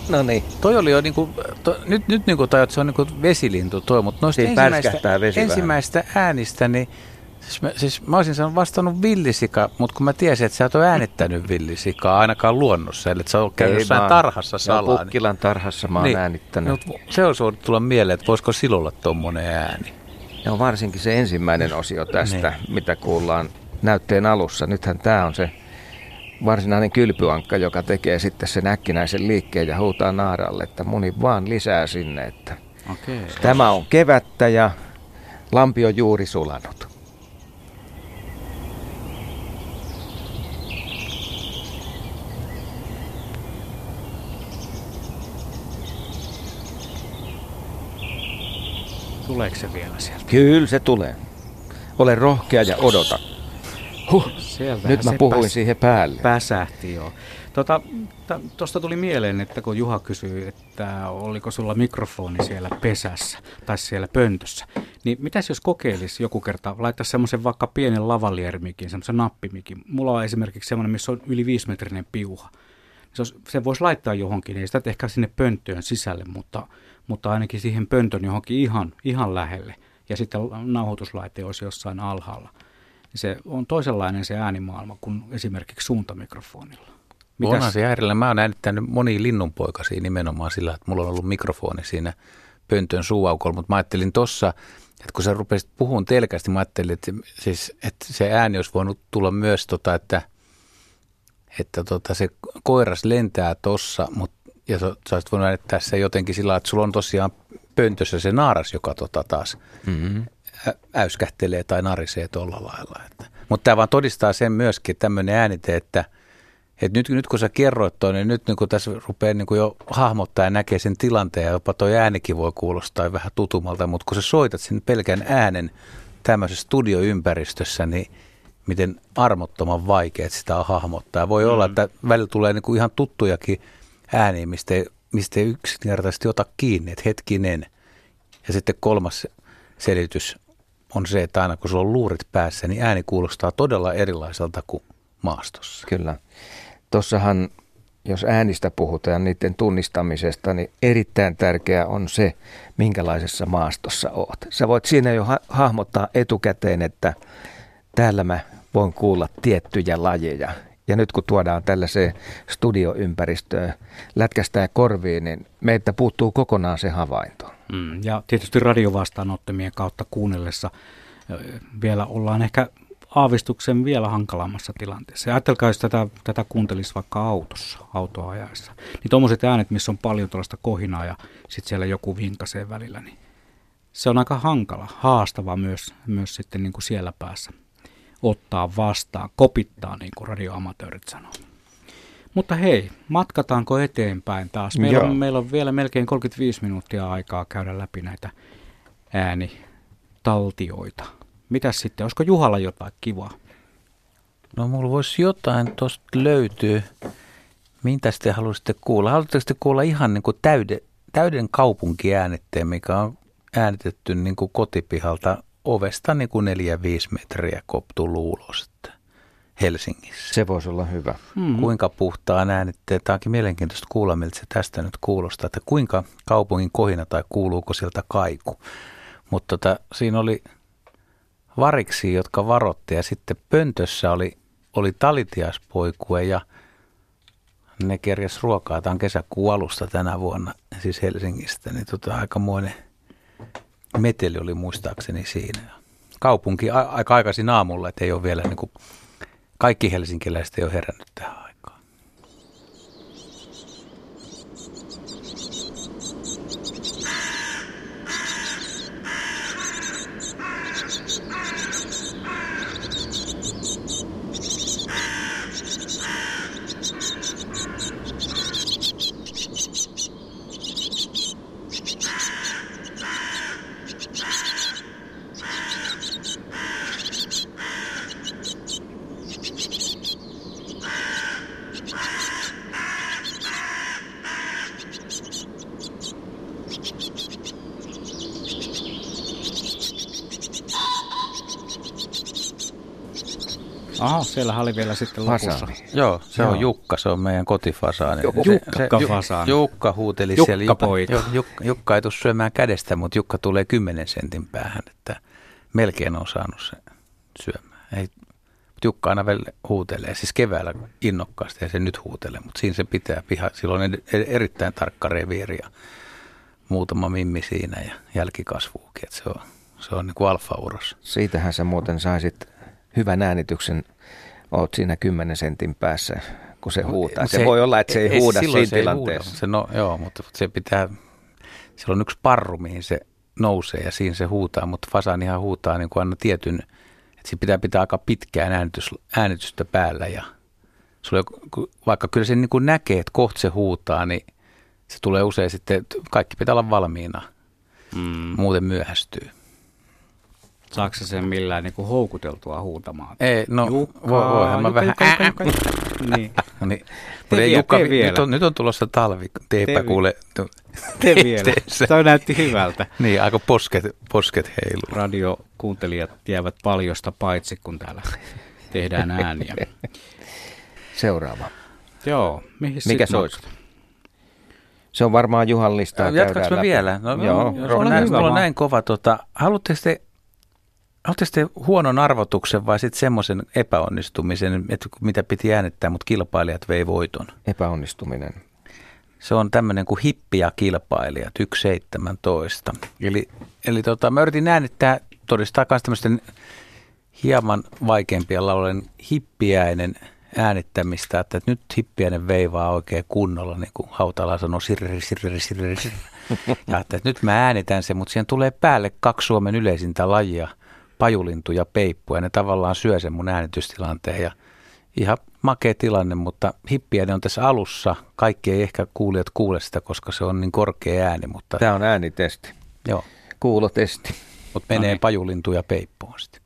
No niin. Toi oli jo niinku, to, nyt, nyt niinku tajut, se on niinku vesilintu toi, mutta noista ensimmäistä, ensimmäistä äänistä, niin siis mä, siis mä olisin sanonut vastannut villisika, mutta kun mä tiesin, että sä et ole äänittänyt villisikaa ainakaan luonnossa, eli että sä oot käynyt jossain tarhassa salaa. Niin, Pukkilan tarhassa mä oon niin, äänittänyt. Niin, se olisi voinut tulla mieleen, että voisiko silulla tuommoinen ääni. Ja varsinkin se ensimmäinen osio tästä, niin. mitä kuullaan näytteen alussa. Nythän tämä on se varsinainen kylpyankka, joka tekee sitten sen äkkinäisen liikkeen ja huutaa naaralle, että muni vaan lisää sinne. Että okay. Tämä on kevättä ja lampi on juuri sulanut. Tuleeko se vielä sieltä? Kyllä se tulee. Ole rohkea ja odota. Huh, Sieltä nyt mä puhuin pääs, siihen päälle. Päsähti joo. Tuosta tota, tuli mieleen, että kun Juha kysyi, että oliko sulla mikrofoni siellä pesässä tai siellä pöntössä, niin mitäs jos kokeilisi joku kerta, laittaa semmoisen vaikka pienen lavaliерmikin, semmoisen nappimikin. Mulla on esimerkiksi semmoinen, missä on yli viisimetrinen piuha. Se, olisi, se voisi laittaa johonkin, ei sitä ehkä sinne pönttöön sisälle, mutta, mutta ainakin siihen pöntön johonkin ihan, ihan lähelle. Ja sitten nauhoituslaite olisi jossain alhaalla se on toisenlainen se äänimaailma kuin esimerkiksi suuntamikrofonilla. Mitäs? Onhan se äärellä. Mä oon äänittänyt moni linnunpoikasia nimenomaan sillä, että mulla on ollut mikrofoni siinä pöntön suuaukolla, mutta mä ajattelin tossa, että kun sä rupesit puhumaan telkästi, mä ajattelin, että, siis, että se ääni olisi voinut tulla myös, tota, että, että tota, se koiras lentää tossa, mutta ja sä, sä olisit voinut äänittää se jotenkin sillä että sulla on tosiaan pöntössä se naaras, joka tota taas mm-hmm äyskähtelee tai narisee tuolla lailla. Mutta tämä vaan todistaa sen myöskin, tämmöinen äänite, että, että nyt, nyt kun sä kerroit toi, niin nyt niin kun tässä rupeaa niin kun jo hahmottaa ja näkee sen tilanteen, ja jopa tuo äänikin voi kuulostaa vähän tutumalta, mutta kun sä soitat sen pelkän äänen tämmöisessä studioympäristössä, niin miten armottoman vaikea sitä on hahmottaa. Voi mm. olla, että välillä tulee niin kuin ihan tuttujakin ääniä, mistä ei, mistä ei yksinkertaisesti ota kiinni, että hetkinen. Ja sitten kolmas selitys on se, että aina kun sulla on luurit päässä, niin ääni kuulostaa todella erilaiselta kuin maastossa. Kyllä. Tuossahan, jos äänistä puhutaan niiden tunnistamisesta, niin erittäin tärkeää on se, minkälaisessa maastossa oot. Sä voit siinä jo ha- hahmottaa etukäteen, että täällä mä voin kuulla tiettyjä lajeja. Ja nyt kun tuodaan tällaiseen studioympäristöön lätkästään korviin, niin meiltä puuttuu kokonaan se havainto. Mm, ja tietysti radiovastaanottamien kautta kuunnellessa vielä ollaan ehkä aavistuksen vielä hankalammassa tilanteessa. Ja ajatelkaa, jos tätä, tätä kuuntelisi vaikka autossa, autoajaessa. Niin tuommoiset äänet, missä on paljon tuollaista kohinaa ja sitten siellä joku vinkasee välillä, niin se on aika hankala, haastava myös, myös sitten niin kuin siellä päässä ottaa vastaan, kopittaa niin kuin radioamatöörit sanoo. Mutta hei, matkataanko eteenpäin taas? Meillä on, meillä on vielä melkein 35 minuuttia aikaa käydä läpi näitä äänitaltioita. Mitäs sitten, olisiko Juhalla jotain kivaa? No mulla voisi jotain tuosta löytyä. Mitä te haluaisitte kuulla? Haluatteko te kuulla ihan niin kuin täyden, täyden kaupunkiäänitteen, mikä on äänitetty niin kuin kotipihalta ovesta niin kuin 4-5 metriä koptu luulos Helsingissä. Se voisi olla hyvä. Mm-hmm. Kuinka puhtaan äänitteen, tämä onkin mielenkiintoista kuulla, miltä se tästä nyt kuulostaa, että kuinka kaupungin kohina tai kuuluuko sieltä kaiku. Mutta tota, siinä oli variksi, jotka varotti ja sitten pöntössä oli, oli talitiaspoikue ja ne kerjäs ruokaa. Tämä on kesäkuun alusta tänä vuonna, siis Helsingistä, niin tota, aikamoinen meteli oli muistaakseni siinä. Kaupunki aika aikaisin aamulla, että ei ole vielä niin kuin, kaikki helsinkiläiset ei ole herännyt tähän siellä oli vielä sitten lopussa. Fasaani. Joo, se Joo. on Jukka, se on meidän kotifasaani. Jukka fasaani. Jukka huuteli Jukka siellä. Poika. Jukka, Jukka, Jukka ei tule syömään kädestä, mutta Jukka tulee 10 sentin päähän, että melkein on saanut se syömään. Ei, Jukka aina vielä huutelee, siis keväällä innokkaasti ja se nyt huutelee, mutta siinä se pitää piha. Silloin on erittäin tarkka reviiri ja muutama mimmi siinä ja jälkikasvuukin, että se on, se on niin kuin alfa-uros. Siitähän sä muuten saisit hyvän äänityksen, oot siinä 10 sentin päässä, kun se huutaa. Se, se voi olla, että se ei, ei huuda siinä se tilanteessa. Huuda. Se no, joo, mutta se pitää, siellä on yksi parru, mihin se nousee ja siinä se huutaa, mutta fasanihan huutaa niin kuin aina tietyn, että siinä pitää pitää aika pitkään äänitys, äänitystä päällä ja sulla, vaikka kyllä se niin kuin näkee, että kohta se huutaa, niin se tulee usein sitten, kaikki pitää olla valmiina, mm. muuten myöhästyy. Saako sen millään niin kuin houkuteltua huutamaan? Ei, no Jukka, voi, voihan mä vähän. niin. no niin. Vie, Jukka, vielä. Nyt on, nyt on tulossa talvi, teepä tee kuule. Tee vielä. Se näytti hyvältä. niin, aika posket, posket heilu. Radiokuuntelijat jäävät paljosta paitsi, kun täällä tehdään ääniä. Seuraava. Joo, mihin Mikä se olisi? Se on varmaan Juhan listaa. Jatkaanko mä vielä? No, Joo, jos on näin, on näin kova. Tota, haluatteko te Oletteko te huonon arvotuksen vai sitten semmoisen epäonnistumisen, että mitä piti äänettää, mutta kilpailijat vei voiton? Epäonnistuminen. Se on tämmöinen kuin hippiä kilpailijat, 1.17. Eli, eli tota, mä yritin äänittää, todistaa myös tämmöisten hieman vaikeampia laulujen hippiäinen äänittämistä, että nyt hippiäinen veivaa oikein kunnolla, niin kuin Hautala sanoi, sirri, sirri, sirri, sirri. Ja että nyt mä äänitän sen, mutta siihen tulee päälle kaksi Suomen yleisintä lajia – pajulintu ja peippu ja ne tavallaan syö sen mun äänitystilanteen ja ihan makea tilanne, mutta hippiä ne on tässä alussa. Kaikki ei ehkä kuulijat kuule sitä, koska se on niin korkea ääni. Mutta... Tämä on äänitesti. Joo. Kuulotesti. Mutta menee no niin. pajulintu ja peippuun sitten.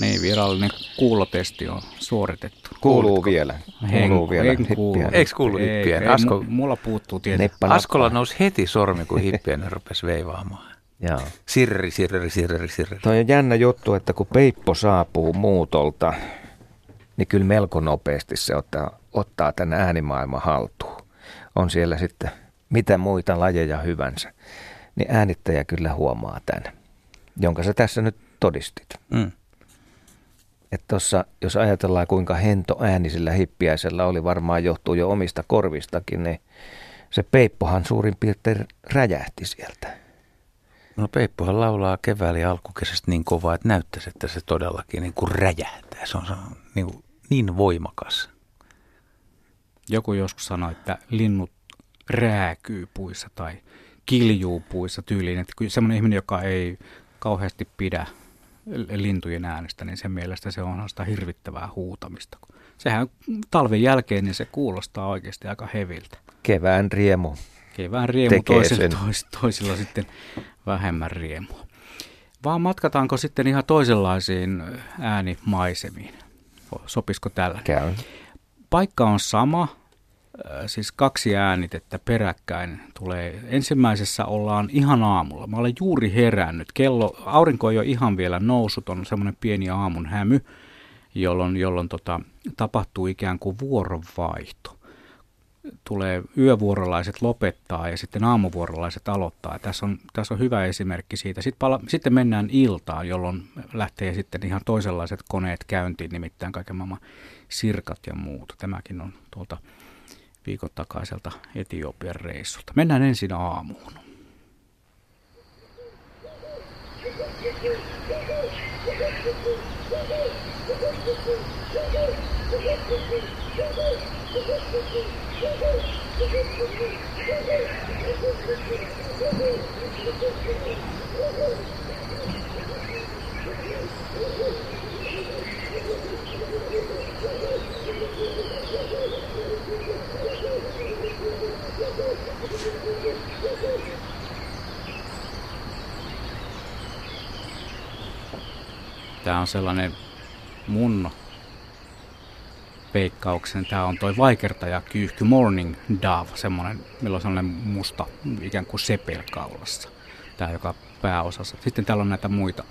Virallinen kuulotesti on suoritettu. Kuuluu Kuulitko? vielä. En, Kuuluu vielä en kuulu. Eikö kuulu Ei, hippien? ei, Asko, mu- mulla puuttuu nappa. Askolla nousi heti sormi, kun hippien rupesi veivaamaan. Joo. Sirri, sirri, sirri, sirri. Toi on jännä juttu, että kun Peippo saapuu muutolta, niin kyllä melko nopeasti se ottaa, ottaa tämän äänimaailman haltuun. On siellä sitten mitä muita lajeja hyvänsä. Niin äänittäjä kyllä huomaa tämän, jonka sä tässä nyt todistit. Mm. Että tossa, jos ajatellaan kuinka hento ääni sillä hippiäisellä oli, varmaan johtuu jo omista korvistakin, niin se Peippohan suurin piirtein räjähti sieltä. No Peippohan laulaa keväällä ja alkukesästä niin kovaa, että näyttäisi, että se todellakin niin kuin räjähtää. Se on, se on niin, kuin niin voimakas. Joku joskus sanoi, että linnut rääkyy puissa tai kiljuu puissa tyyliin. Että semmoinen ihminen, joka ei kauheasti pidä lintujen äänestä, niin sen mielestä se on sitä hirvittävää huutamista. Sehän talven jälkeen niin se kuulostaa oikeasti aika heviltä. Kevään riemu. Kevään riemu toisilla, tois, toisilla sitten vähemmän riemua. Vaan matkataanko sitten ihan toisenlaisiin äänimaisemiin? Sopisiko tällä? Käy. Paikka on sama, siis kaksi äänitettä peräkkäin tulee. Ensimmäisessä ollaan ihan aamulla. Mä olen juuri herännyt. Kello, aurinko ei ole ihan vielä noussut, on semmoinen pieni aamun hämy, jolloin, jolloin tota, tapahtuu ikään kuin vuoronvaihto. Tulee yövuorolaiset lopettaa ja sitten aamuvuorolaiset aloittaa. Tässä, on, tässä on hyvä esimerkki siitä. Sitten, pala, sitten mennään iltaan, jolloin lähtee sitten ihan toisenlaiset koneet käyntiin, nimittäin kaiken maailman sirkat ja muut. Tämäkin on tuolta viikon takaiselta Etiopian reissulta. Mennään ensin aamuun. Tämä on sellainen mun veikkauksen. Tämä on toi vaikertaja kyyhky Morning Dove, semmoinen, millä on sellainen musta ikään kuin sepel kaulassa. Tämä joka pääosassa. Sitten täällä on näitä muita.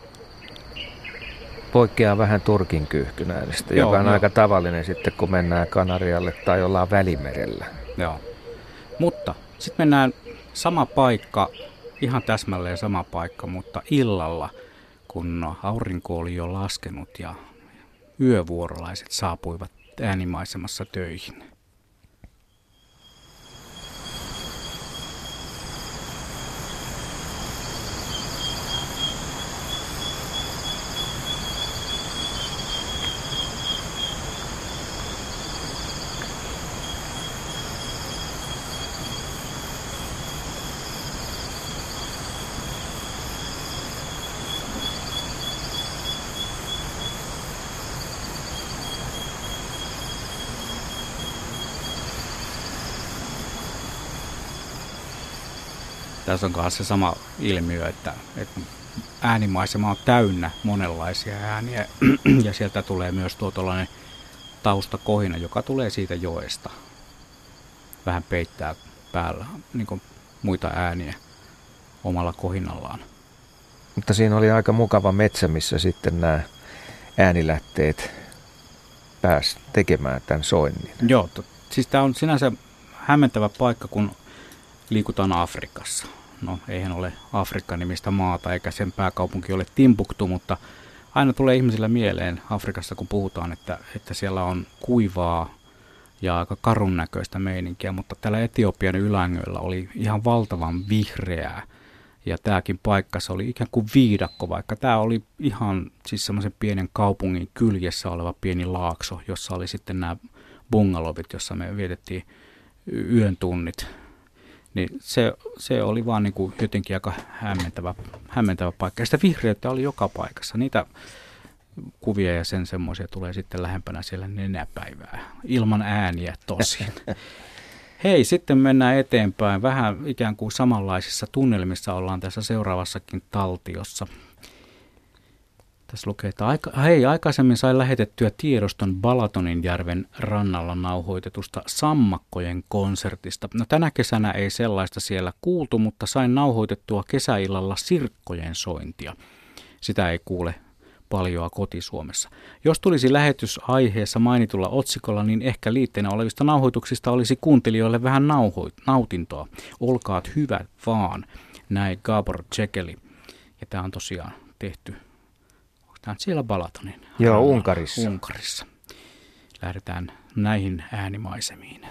Poikkeaa vähän Turkin kyyhkynäänestä, Joo, joka on joo. aika tavallinen sitten, kun mennään Kanarialle tai ollaan Välimerellä. Joo. Mutta sitten mennään sama paikka, ihan täsmälleen sama paikka, mutta illalla, kun aurinko oli jo laskenut ja yövuorolaiset saapuivat äänimaisemassa töihin. Tässä on kanssa se sama ilmiö, että, että äänimaisema on täynnä monenlaisia ääniä ja sieltä tulee myös tuo tuollainen taustakohina, joka tulee siitä joesta. Vähän peittää päällä niin kuin muita ääniä omalla kohinallaan. Mutta siinä oli aika mukava metsä, missä sitten nämä äänilähteet pääs tekemään tämän soinnin. Joo, to, siis tämä on sinänsä hämmentävä paikka, kun liikutaan Afrikassa. No, eihän ole Afrikka-nimistä maata, eikä sen pääkaupunki ole Timbuktu, mutta aina tulee ihmisillä mieleen Afrikassa, kun puhutaan, että, että siellä on kuivaa ja aika karun näköistä meininkiä, mutta täällä Etiopian ylängöllä oli ihan valtavan vihreää. Ja tämäkin paikka, se oli ikään kuin viidakko, vaikka tämä oli ihan siis semmoisen pienen kaupungin kyljessä oleva pieni laakso, jossa oli sitten nämä bungalovit, jossa me vietettiin yön tunnit. Niin se, se oli vaan niin kuin jotenkin aika hämmentävä, hämmentävä paikka. Ja sitä vihreyttä oli joka paikassa. Niitä kuvia ja sen semmoisia tulee sitten lähempänä siellä nenäpäivää. Ilman ääniä tosin. Hei, sitten mennään eteenpäin. Vähän ikään kuin samanlaisissa tunnelmissa ollaan tässä seuraavassakin taltiossa. Tässä lukee, että aika, hei, aikaisemmin sai lähetettyä tiedoston Balatonin järven rannalla nauhoitetusta Sammakkojen konsertista. No tänä kesänä ei sellaista siellä kuultu, mutta sain nauhoitettua kesäillalla Sirkkojen sointia. Sitä ei kuule paljoa kotisuomessa. Jos tulisi lähetys aiheessa mainitulla otsikolla, niin ehkä liitteenä olevista nauhoituksista olisi kuuntelijoille vähän nauhoit, nautintoa. Olkaat hyvät vaan, näin Gabor Tsekeli. Ja tämä on tosiaan tehty Tämä on siellä Balatonin. Joo, Unkarissa. Unkarissa. Lähdetään näihin äänimaisemiin.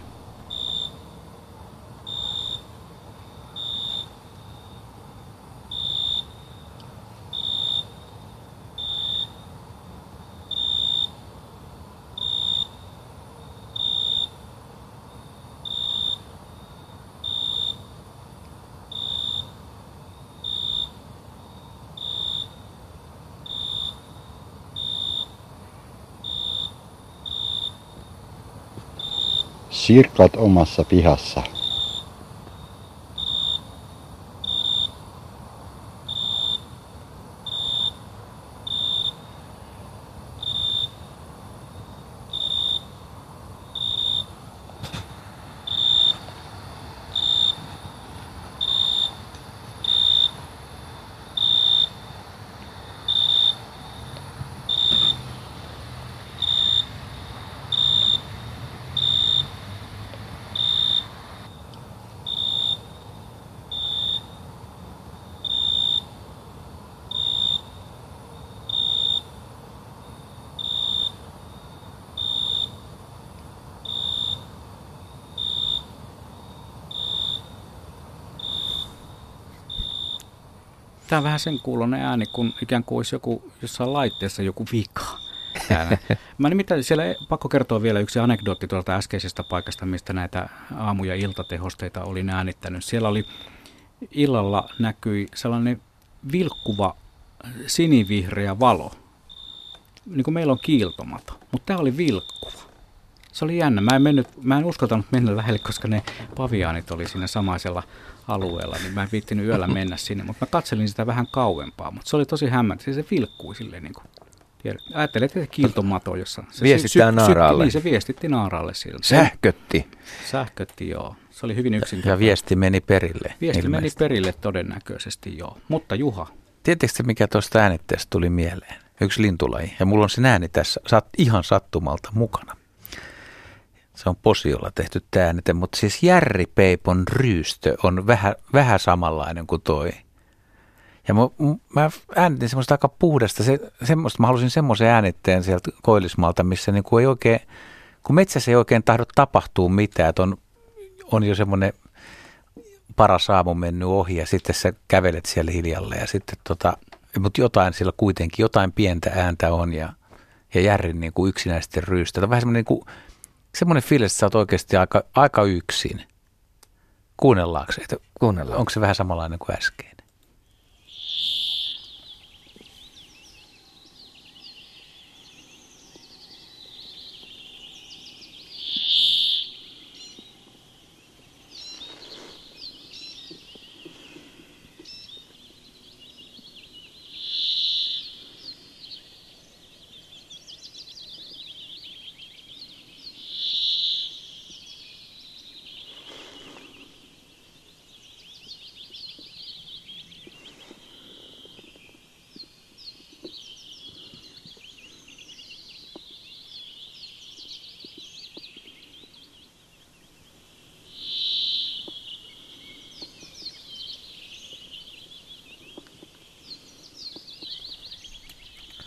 Sirkat omassa pihassa. Tämä on vähän sen kuulonen ääni, kun ikään kuin olisi joku jossain laitteessa joku vika. Mä nimittäin siellä pakko kertoa vielä yksi anekdootti tuolta äskeisestä paikasta, mistä näitä aamu- ja iltatehosteita olin äänittänyt. Siellä oli illalla näkyi sellainen vilkkuva sinivihreä valo. Niin kuin meillä on kiiltomato, mutta tämä oli vilkkuva. Se oli jännä. Mä en, mennyt, mä en uskaltanut mennä lähelle, koska ne paviaanit oli siinä samaisella alueella, niin mä en viittinyt yöllä mennä sinne, mutta mä katselin sitä vähän kauempaa, mutta se oli tosi hämmentä, se, se vilkkui silleen niin kuin, ajattelin, että kiiltomato, jossa se Viestittää sy- naaraalle. Niin, se viestitti naaraalle siltä. Sähkötti. Sähkötti, joo. Se oli hyvin yksinkertainen. Ja viesti meni perille. Viesti ilmeisesti. meni perille todennäköisesti, joo. Mutta Juha. Tiedättekö mikä tuosta äänitteestä tuli mieleen? Yksi lintulaji. Ja mulla on sen ääni tässä sat, ihan sattumalta mukana. Se on posiolla tehty täänite, mutta siis järripeipon ryystö on vähän, vähän samanlainen kuin toi. Ja mä, mä äänitin semmoista aika puhdasta, se, semmoista, mä halusin semmoisen äänitteen sieltä Koillismaalta, missä niin kuin ei oikein, kun metsässä ei oikein tahdo tapahtua mitään, että on, on jo semmoinen paras aamu mennyt ohi ja sitten sä kävelet siellä hiljalle ja sitten tota, mutta jotain siellä kuitenkin, jotain pientä ääntä on ja, ja järrin niin kuin. Tämä on vähän semmoinen niin kuin semmoinen fiilis, että sä oot oikeasti aika, aika yksin. Kuunnellaanko se? Kuunnellaan. Onko se vähän samanlainen kuin äsken?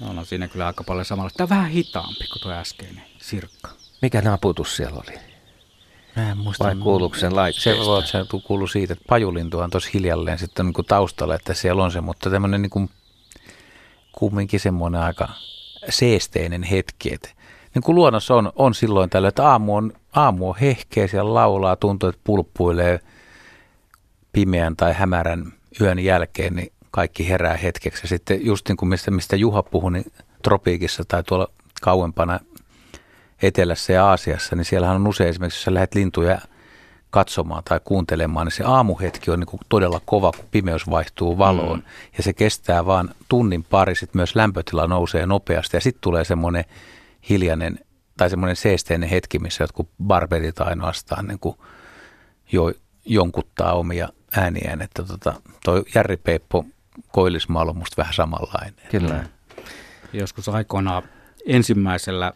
on siinä kyllä aika paljon samalla. Tämä on vähän hitaampi kuin tuo äskeinen sirkka. Mikä naputus siellä oli? Mä en muista. Vai kuuluuko sen laitteesta? Se, voi, se kuuluu siitä, että pajulintu on tuossa hiljalleen sitten niin kuin taustalla, että siellä on se, mutta tämmöinen niin kuin, kumminkin semmoinen aika seesteinen hetki, että niin kuin luonnossa on, on silloin tällä, että aamu on, aamu on hehkeä, siellä laulaa, tuntuu, että pulppuilee pimeän tai hämärän yön jälkeen, niin kaikki herää hetkeksi. Ja sitten just niin kuin mistä, mistä Juha puhui, niin tropiikissa tai tuolla kauempana etelässä ja Aasiassa, niin siellähän on usein esimerkiksi, jos sä lähdet lintuja katsomaan tai kuuntelemaan, niin se aamuhetki on niin kuin todella kova, kun pimeys vaihtuu valoon. Mm. Ja se kestää vaan tunnin pari, sitten myös lämpötila nousee nopeasti ja sitten tulee semmoinen hiljainen tai semmoinen seesteinen hetki, missä jotkut barberit ainoastaan niin kuin jo, jonkuttaa omia ääniään. Että tota, toi Järri Peippo Koillismaalla on musta vähän samanlainen. Kyllä. Joskus aikoinaan ensimmäisellä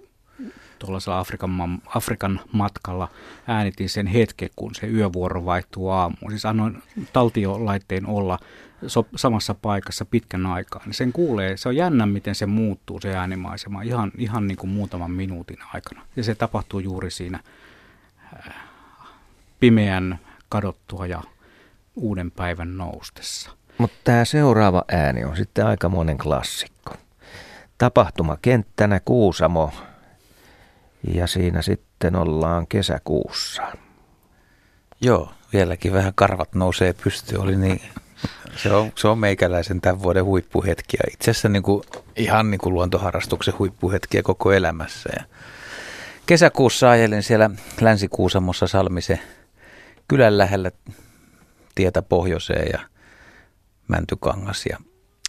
tuollaisella Afrikan, Afrikan matkalla äänitin sen hetken, kun se yövuoro vaihtuu aamuun. Siis annoin taltiolaitteen olla so, samassa paikassa pitkän aikaa. Niin sen kuulee, se on jännä, miten se muuttuu se äänimaisema ihan, ihan niin kuin muutaman minuutin aikana. Ja se tapahtuu juuri siinä äh, pimeän kadottua ja uuden päivän noustessa. Mutta tämä seuraava ääni on sitten aikamoinen klassikko. Tapahtumakenttänä Kuusamo ja siinä sitten ollaan kesäkuussa. Joo, vieläkin vähän karvat nousee pystyyn. Oli niin, se, on, se on meikäläisen tämän vuoden huippuhetkiä. Itse asiassa niin kuin, ihan niin kuin luontoharrastuksen huippuhetkiä koko elämässä. Ja kesäkuussa ajelin siellä Länsi-Kuusamossa Salmisen kylän lähellä tietä pohjoiseen ja Mäntykangas. Ja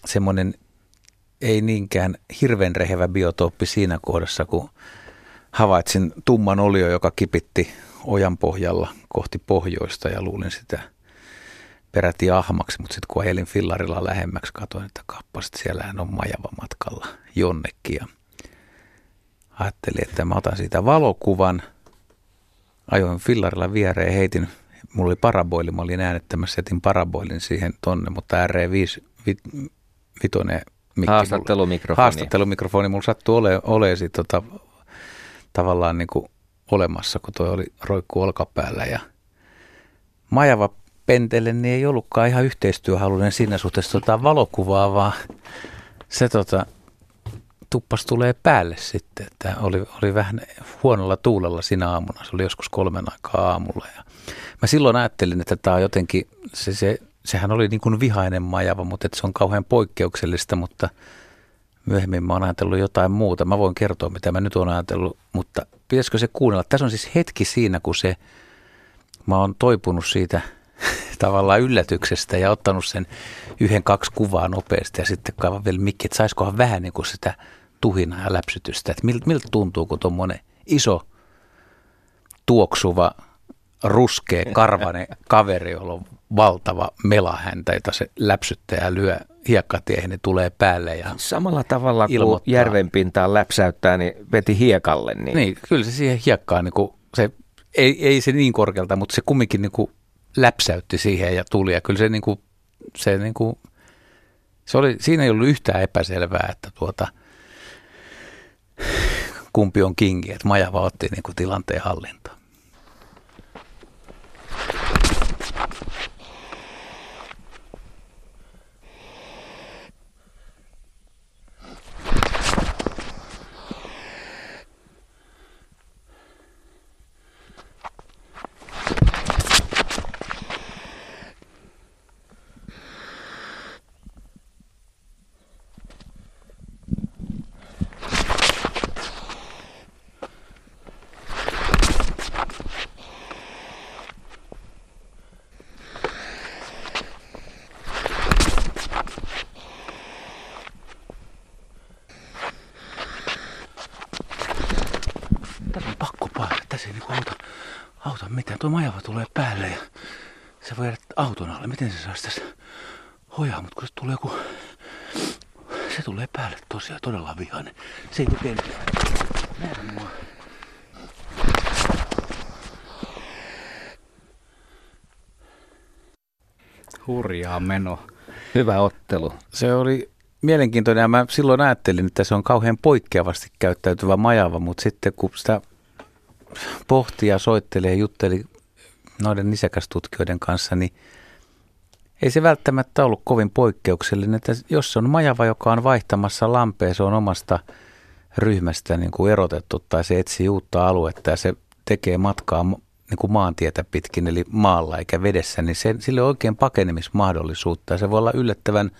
semmoinen ei niinkään hirveän rehevä biotooppi siinä kohdassa, kun havaitsin tumman olio, joka kipitti ojan pohjalla kohti pohjoista ja luulin sitä peräti ahmaksi, mutta sitten kun ajelin fillarilla lähemmäksi, katsoin, että kappasit, siellähän on majava matkalla jonnekin ja ajattelin, että mä otan siitä valokuvan, ajoin fillarilla viereen, heitin, mulla oli paraboili, mä olin äänettämässä, jätin paraboilin siihen tonne, mutta RE5 vit, vitonen mikki. Haastattelumikrofoni. Haastattelumikrofoni, mulla sattuu ole, ole sit, tota, tavallaan niin kuin olemassa, kun toi oli roikku olkapäällä ja majava pentele, niin ei ollutkaan ihan yhteistyöhaluinen siinä suhteessa tota valokuvaa, vaan se tota, tuppas tulee päälle sitten. Että oli, oli vähän huonolla tuulella siinä aamuna. Se oli joskus kolmen aikaa aamulla. Ja mä silloin ajattelin, että tämä on jotenkin, se, se, sehän oli niin kuin vihainen majava, mutta että se on kauhean poikkeuksellista, mutta myöhemmin mä oon ajatellut jotain muuta. Mä voin kertoa, mitä mä nyt oon ajatellut, mutta pitäisikö se kuunnella? Tässä on siis hetki siinä, kun se, mä oon toipunut siitä – tavallaan yllätyksestä ja ottanut sen yhden, kaksi kuvaa nopeasti ja sitten kaivan vielä mikki, että saisikohan vähän niin kuin sitä tuhinaa ja läpsytystä, että miltä, miltä tuntuu, kun tuommoinen iso tuoksuva ruskea karvane kaveri, jolla on valtava melahäntä, jota se läpsyttää ja lyö hiekkatiehen, niin tulee päälle. Ja Samalla tavalla ilmoittaa. kuin järven pintaan läpsäyttää, niin veti hiekalle. Niin, niin kyllä se siihen hiekkaan, niin kuin, se, ei, ei se niin korkealta, mutta se kumminkin niin kuin läpsäytti siihen ja tuli. Ja kyllä se, niin kuin, se, niin kuin, se oli, siinä ei ollut yhtään epäselvää, että tuota, kumpi on kingi, että Majava otti niin kuin tilanteen hallintaan. Tuo majava tulee päälle ja se voi jäädä auton alle. Miten se saisi tässä hojaa, mutta kun se tulee joku... Se tulee päälle tosiaan todella vihainen. Se ei tekee nähdä mua. Hurjaa meno. Hyvä ottelu. Se oli mielenkiintoinen ja mä silloin ajattelin, että se on kauhean poikkeavasti käyttäytyvä majava, mutta sitten kun sitä pohti ja soitteli ja jutteli noiden nisäkästutkijoiden kanssa, niin ei se välttämättä ollut kovin poikkeuksellinen, että jos se on majava, joka on vaihtamassa lampea, se on omasta ryhmästä niin kuin erotettu tai se etsii uutta aluetta ja se tekee matkaa niin kuin maantietä pitkin, eli maalla eikä vedessä, niin se, sille on oikein pakenemismahdollisuutta ja se voi olla yllättävän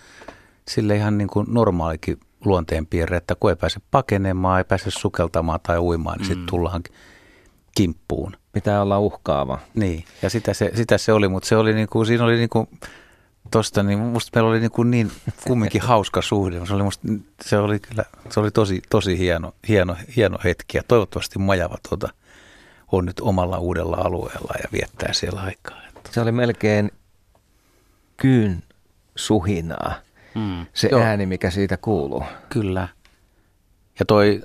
sille ihan niin kuin normaalikin luonteenpiirre, että kun ei pääse pakenemaan, ei pääse sukeltamaan tai uimaan, niin mm. sitten tullaan kimppuun. Pitää olla uhkaava. Niin, ja sitä se, sitä se oli, mutta se oli niin kuin, siinä oli niin kuin, tosta, niin musta meillä oli niin, kuin niin kumminkin hauska suhde. Se oli, musta, se oli kyllä, se oli tosi, tosi hieno, hieno, hieno hetki ja toivottavasti Majava tuota, on nyt omalla uudella alueella ja viettää siellä aikaa. Se oli melkein kyyn suhinaa, mm. se Joo. ääni, mikä siitä kuuluu. Kyllä. Ja toi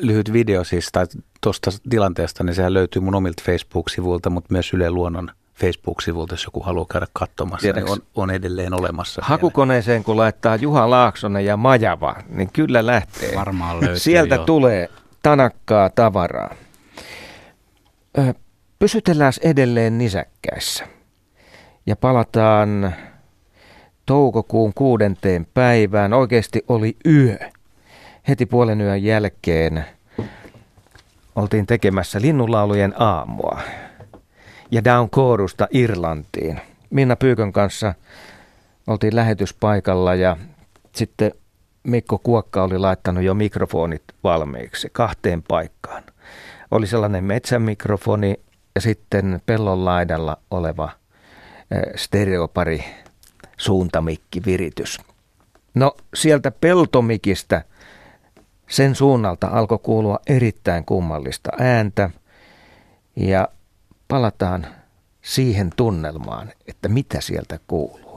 lyhyt video siis, tai tuosta tilanteesta, niin sehän löytyy mun omilta Facebook-sivuilta, mutta myös Yle Luonnon Facebook-sivulta, jos joku haluaa käydä katsomassa, niin on, on edelleen olemassa. Hakukoneeseen kun laittaa Juha Laaksonen ja Majava, niin kyllä lähtee. Varmaan löytyy Sieltä jo. tulee tanakkaa tavaraa. Pysytellään edelleen nisäkkäissä ja palataan toukokuun kuudenteen päivään. Oikeasti oli yö. Heti puolen yön jälkeen oltiin tekemässä linnunlaulujen aamua ja Down Koorusta Irlantiin. Minna Pyykön kanssa oltiin lähetyspaikalla ja sitten Mikko Kuokka oli laittanut jo mikrofonit valmiiksi kahteen paikkaan. Oli sellainen metsämikrofoni ja sitten pellon laidalla oleva stereopari suuntamikki viritys. No sieltä peltomikistä sen suunnalta alkoi kuulua erittäin kummallista ääntä ja palataan siihen tunnelmaan, että mitä sieltä kuuluu.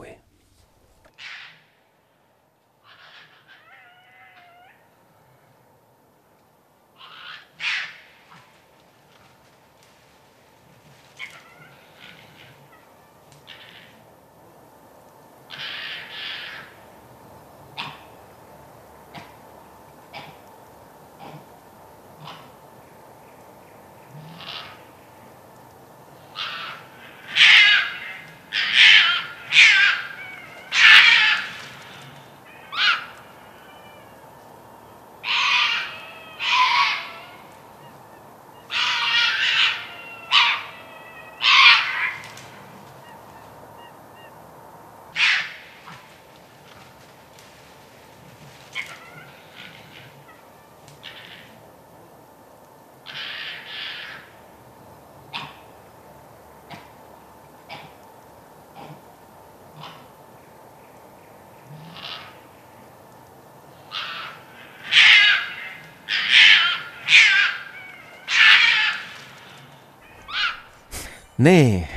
Niin,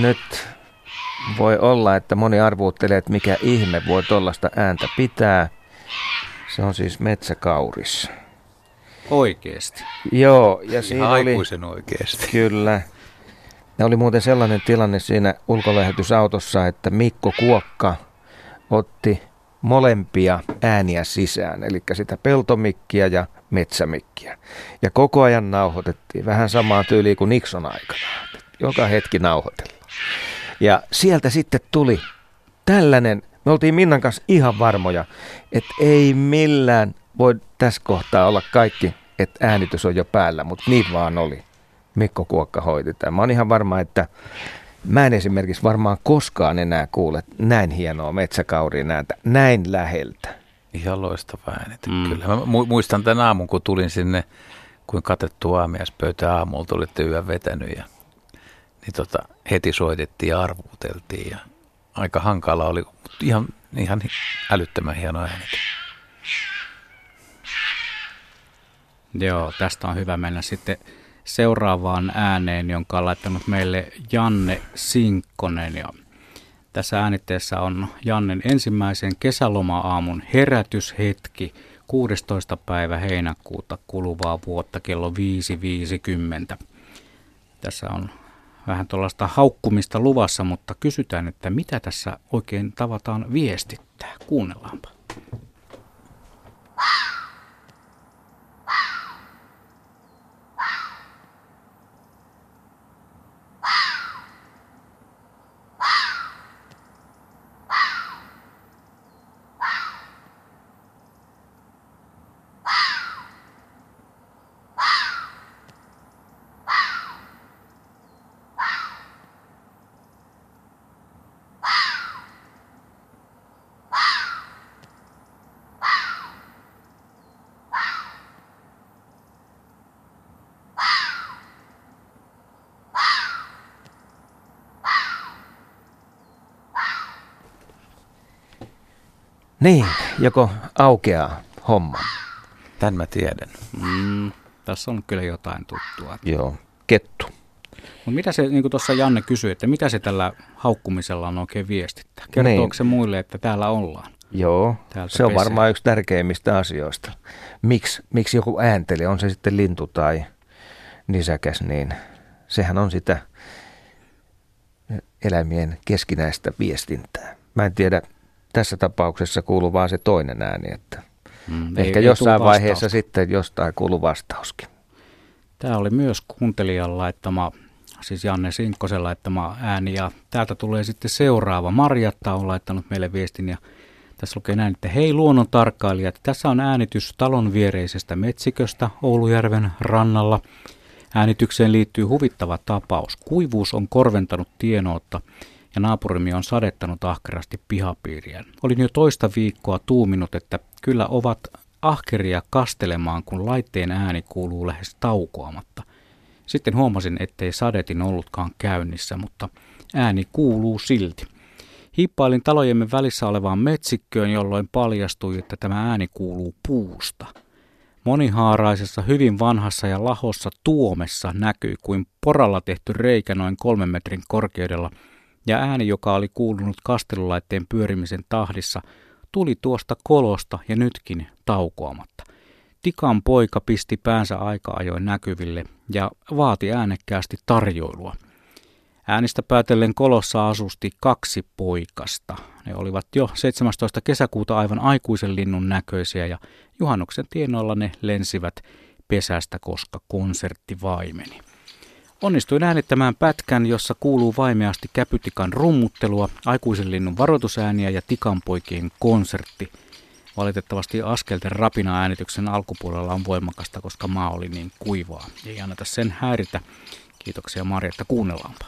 nyt voi olla, että moni arvuuttelee, että mikä ihme voi tuollaista ääntä pitää. Se on siis metsäkauris. Oikeesti? Joo. Ja siinä oli, aikuisen oikeesti. Kyllä. Ja oli muuten sellainen tilanne siinä ulkolähetysautossa, että Mikko Kuokka otti molempia ääniä sisään, eli sitä peltomikkiä ja metsämikkiä. Ja koko ajan nauhoitettiin vähän samaa tyyliä kuin Nixon aikana. Joka hetki nauhoitellaan. Ja sieltä sitten tuli tällainen, me oltiin Minnan kanssa ihan varmoja, että ei millään voi tässä kohtaa olla kaikki, että äänitys on jo päällä, mutta niin vaan oli. Mikko Kuokka hoiti tämän. Mä oon ihan varma, että mä en esimerkiksi varmaan koskaan enää kuule näin hienoa metsäkauriin ääntä näin läheltä. Ihan loistava ääni. Mm. Kyllä. Mä muistan tämän aamun, kun tulin sinne, kun katettu aamiaispöytä aamulta, olitte yön vetänyt ja niin tota, heti soitettiin ja arvuuteltiin ja aika hankala oli, mutta ihan, ihan älyttömän hieno ääni. Joo, tästä on hyvä mennä sitten seuraavaan ääneen, jonka on laittanut meille Janne Sinkkonen. Ja tässä äänitteessä on Jannen ensimmäisen kesäloma-aamun herätyshetki 16. päivä heinäkuuta kuluvaa vuotta kello 5.50. Tässä on vähän haukkumista luvassa, mutta kysytään, että mitä tässä oikein tavataan viestittää. Kuunnellaanpa. Niin, joko aukeaa homma. Tän mä tiedän. Mm, tässä on kyllä jotain tuttua. Joo, kettu. Mutta mitä se, niin kuin tuossa Janne kysyi, että mitä se tällä haukkumisella on oikein viestittää? Kertooko niin. se muille, että täällä ollaan? Joo, Täältä se on pesee. varmaan yksi tärkeimmistä asioista. Miks, miksi joku äänteli, on se sitten lintu tai nisäkäs, niin sehän on sitä eläimien keskinäistä viestintää. Mä en tiedä, tässä tapauksessa kuuluu vaan se toinen ääni, että mm, ehkä ei, jossain ei vaiheessa sitten jostain kuuluu vastauskin. Tämä oli myös kuuntelijan laittama, siis Janne Sinkkosen laittama ääni ja täältä tulee sitten seuraava. Marjatta on laittanut meille viestin ja tässä lukee näin, että hei luonnon tarkkailijat, tässä on äänitys talon viereisestä metsiköstä Oulujärven rannalla. Äänitykseen liittyy huvittava tapaus. Kuivuus on korventanut tienoutta ja naapurimme on sadettanut ahkerasti pihapiiriä. Olin jo toista viikkoa tuuminut, että kyllä ovat ahkeria kastelemaan, kun laitteen ääni kuuluu lähes taukoamatta. Sitten huomasin, ettei sadetin ollutkaan käynnissä, mutta ääni kuuluu silti. Hiippailin talojemme välissä olevaan metsikköön, jolloin paljastui, että tämä ääni kuuluu puusta. Monihaaraisessa, hyvin vanhassa ja lahossa tuomessa näkyi kuin poralla tehty reikä noin kolmen metrin korkeudella, ja ääni, joka oli kuulunut kastelulaitteen pyörimisen tahdissa, tuli tuosta kolosta ja nytkin taukoamatta. Tikan poika pisti päänsä aika ajoin näkyville ja vaati äänekkäästi tarjoilua. Äänistä päätellen kolossa asusti kaksi poikasta. Ne olivat jo 17. kesäkuuta aivan aikuisen linnun näköisiä ja juhannuksen tienoilla ne lensivät pesästä, koska konsertti vaimeni. Onnistuin äänittämään pätkän, jossa kuuluu vaimeasti käpytikan rummuttelua, aikuisen linnun varoitusääniä ja tikanpoikien konsertti. Valitettavasti askelten rapina äänityksen alkupuolella on voimakasta, koska maa oli niin kuivaa. Ei anneta sen häiritä. Kiitoksia Marja, että kuunnellaanpa.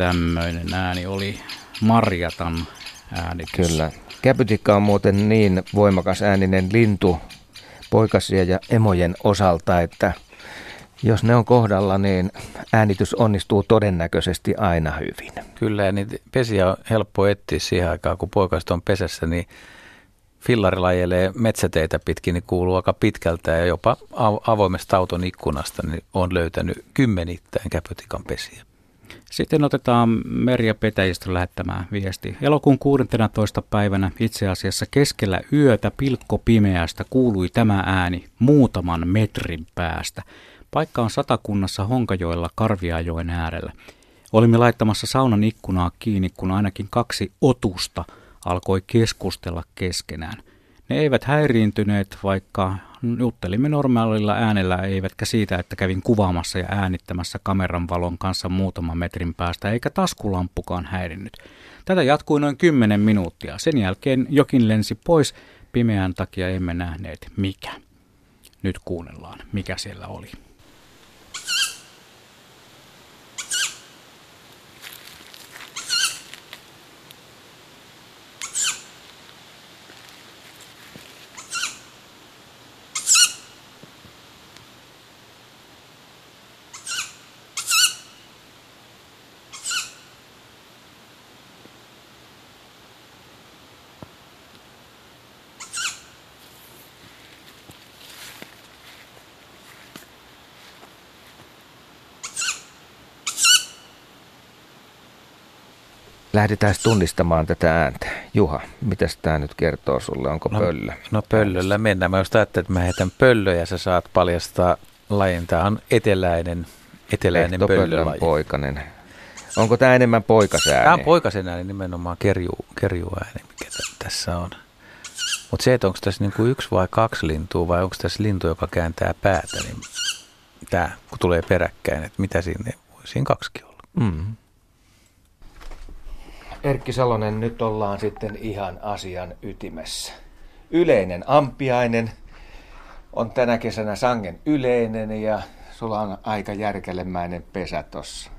Tämmöinen ääni oli Marjatan ääni. Kyllä. Käpytikka on muuten niin voimakas ääninen lintu poikasia ja emojen osalta, että jos ne on kohdalla, niin äänitys onnistuu todennäköisesti aina hyvin. Kyllä, ja niitä pesiä on helppo etsiä siihen aikaan, kun poikaset on pesässä, niin fillarilajelee metsäteitä pitkin, niin kuuluu aika pitkältä ja jopa avoimesta auton ikkunasta niin on löytänyt kymmenittäin käpytikan pesiä. Sitten otetaan Merja Petäjistä lähettämään viesti. Elokuun 16. päivänä itse asiassa keskellä yötä pilkko pimeästä kuului tämä ääni muutaman metrin päästä. Paikka on satakunnassa Honkajoella Karviajoen äärellä. Olimme laittamassa saunan ikkunaa kiinni, kun ainakin kaksi otusta alkoi keskustella keskenään. Ne eivät häiriintyneet, vaikka juttelimme normaalilla äänellä, eivätkä siitä, että kävin kuvaamassa ja äänittämässä kameran valon kanssa muutaman metrin päästä, eikä taskulamppukaan häirinnyt. Tätä jatkui noin 10 minuuttia. Sen jälkeen jokin lensi pois, pimeän takia emme nähneet mikä. Nyt kuunnellaan, mikä siellä oli. Lähdetään tunnistamaan tätä ääntä. Juha, mitä tämä nyt kertoo sulle? Onko no, pöllö? No pöllöllä mennään. Mä just ajattelin, että mä heitän pöllö ja sä saat paljastaa lajin. Tämä on eteläinen, eteläinen pöllölaji. poikainen. Onko tämä enemmän poikasääni? Tämä on poikasen ääni nimenomaan kerju, kerjuääni, mikä tässä on. Mutta se, että onko tässä niinku yksi vai kaksi lintua vai onko tässä lintu, joka kääntää päätä, niin tämä kun tulee peräkkäin, että mitä siinä voi siinä kaksikin olla. Mm. Erkki Salonen, nyt ollaan sitten ihan asian ytimessä. Yleinen ampiainen on tänä kesänä sangen yleinen ja sulla on aika järkelemäinen pesä tossa.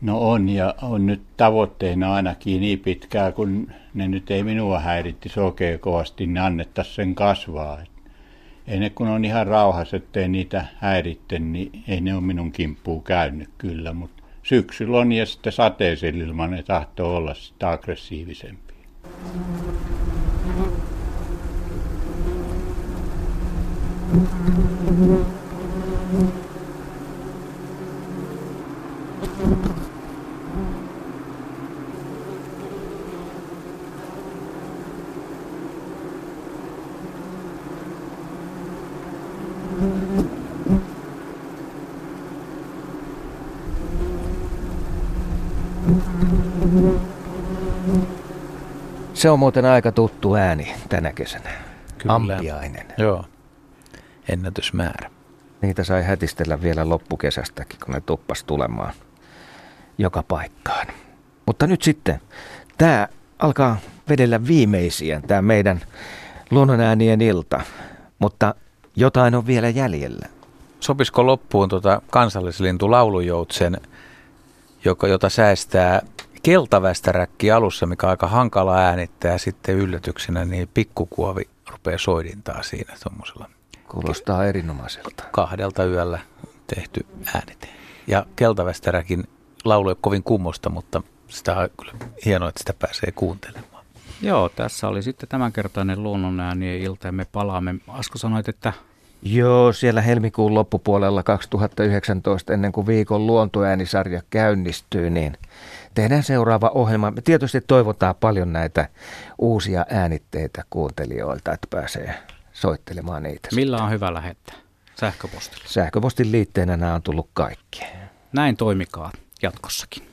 No on ja on nyt tavoitteena ainakin niin pitkään, kun ne nyt ei minua häiritti sokea kovasti, niin annettaisiin sen kasvaa. Ei ne kun on ihan rauhassa, ettei niitä häiritte, niin ei ne ole minun kimppuun käynyt kyllä, mutta syksyllä on ja sitten sateisella ilman ne tahtoo olla sitä aggressiivisempia. Se on muuten aika tuttu ääni tänä kesänä. Kyllä. Ampiainen. Joo, ennätysmäärä. Niitä sai hätistellä vielä loppukesästäkin, kun ne tuppas tulemaan joka paikkaan. Mutta nyt sitten, tämä alkaa vedellä viimeisiä, tämä meidän luonnonäänien ilta, mutta jotain on vielä jäljellä. Sopisiko loppuun tuota kansallislintu laulujoutsen, joka, jota säästää keltavästäräkki alussa, mikä on aika hankala äänittää ja sitten yllätyksenä niin pikkukuovi rupeaa soidintaa siinä tuommoisella. Kuulostaa erinomaiselta. Kahdelta yöllä tehty äänite. Ja keltavästäräkin laulu ei kovin kummosta, mutta sitä on kyllä hienoa, että sitä pääsee kuuntelemaan. Joo, tässä oli sitten tämänkertainen luonnonäänien ilta ja me palaamme. Asko sanoit, että Joo, siellä helmikuun loppupuolella 2019, ennen kuin viikon luontoäänisarja käynnistyy, niin tehdään seuraava ohjelma. Me tietysti toivotaan paljon näitä uusia äänitteitä kuuntelijoilta, että pääsee soittelemaan niitä. Millä on hyvä lähettää? Sähköpostilla. Sähköpostin liitteenä nämä on tullut kaikki. Näin toimikaa jatkossakin.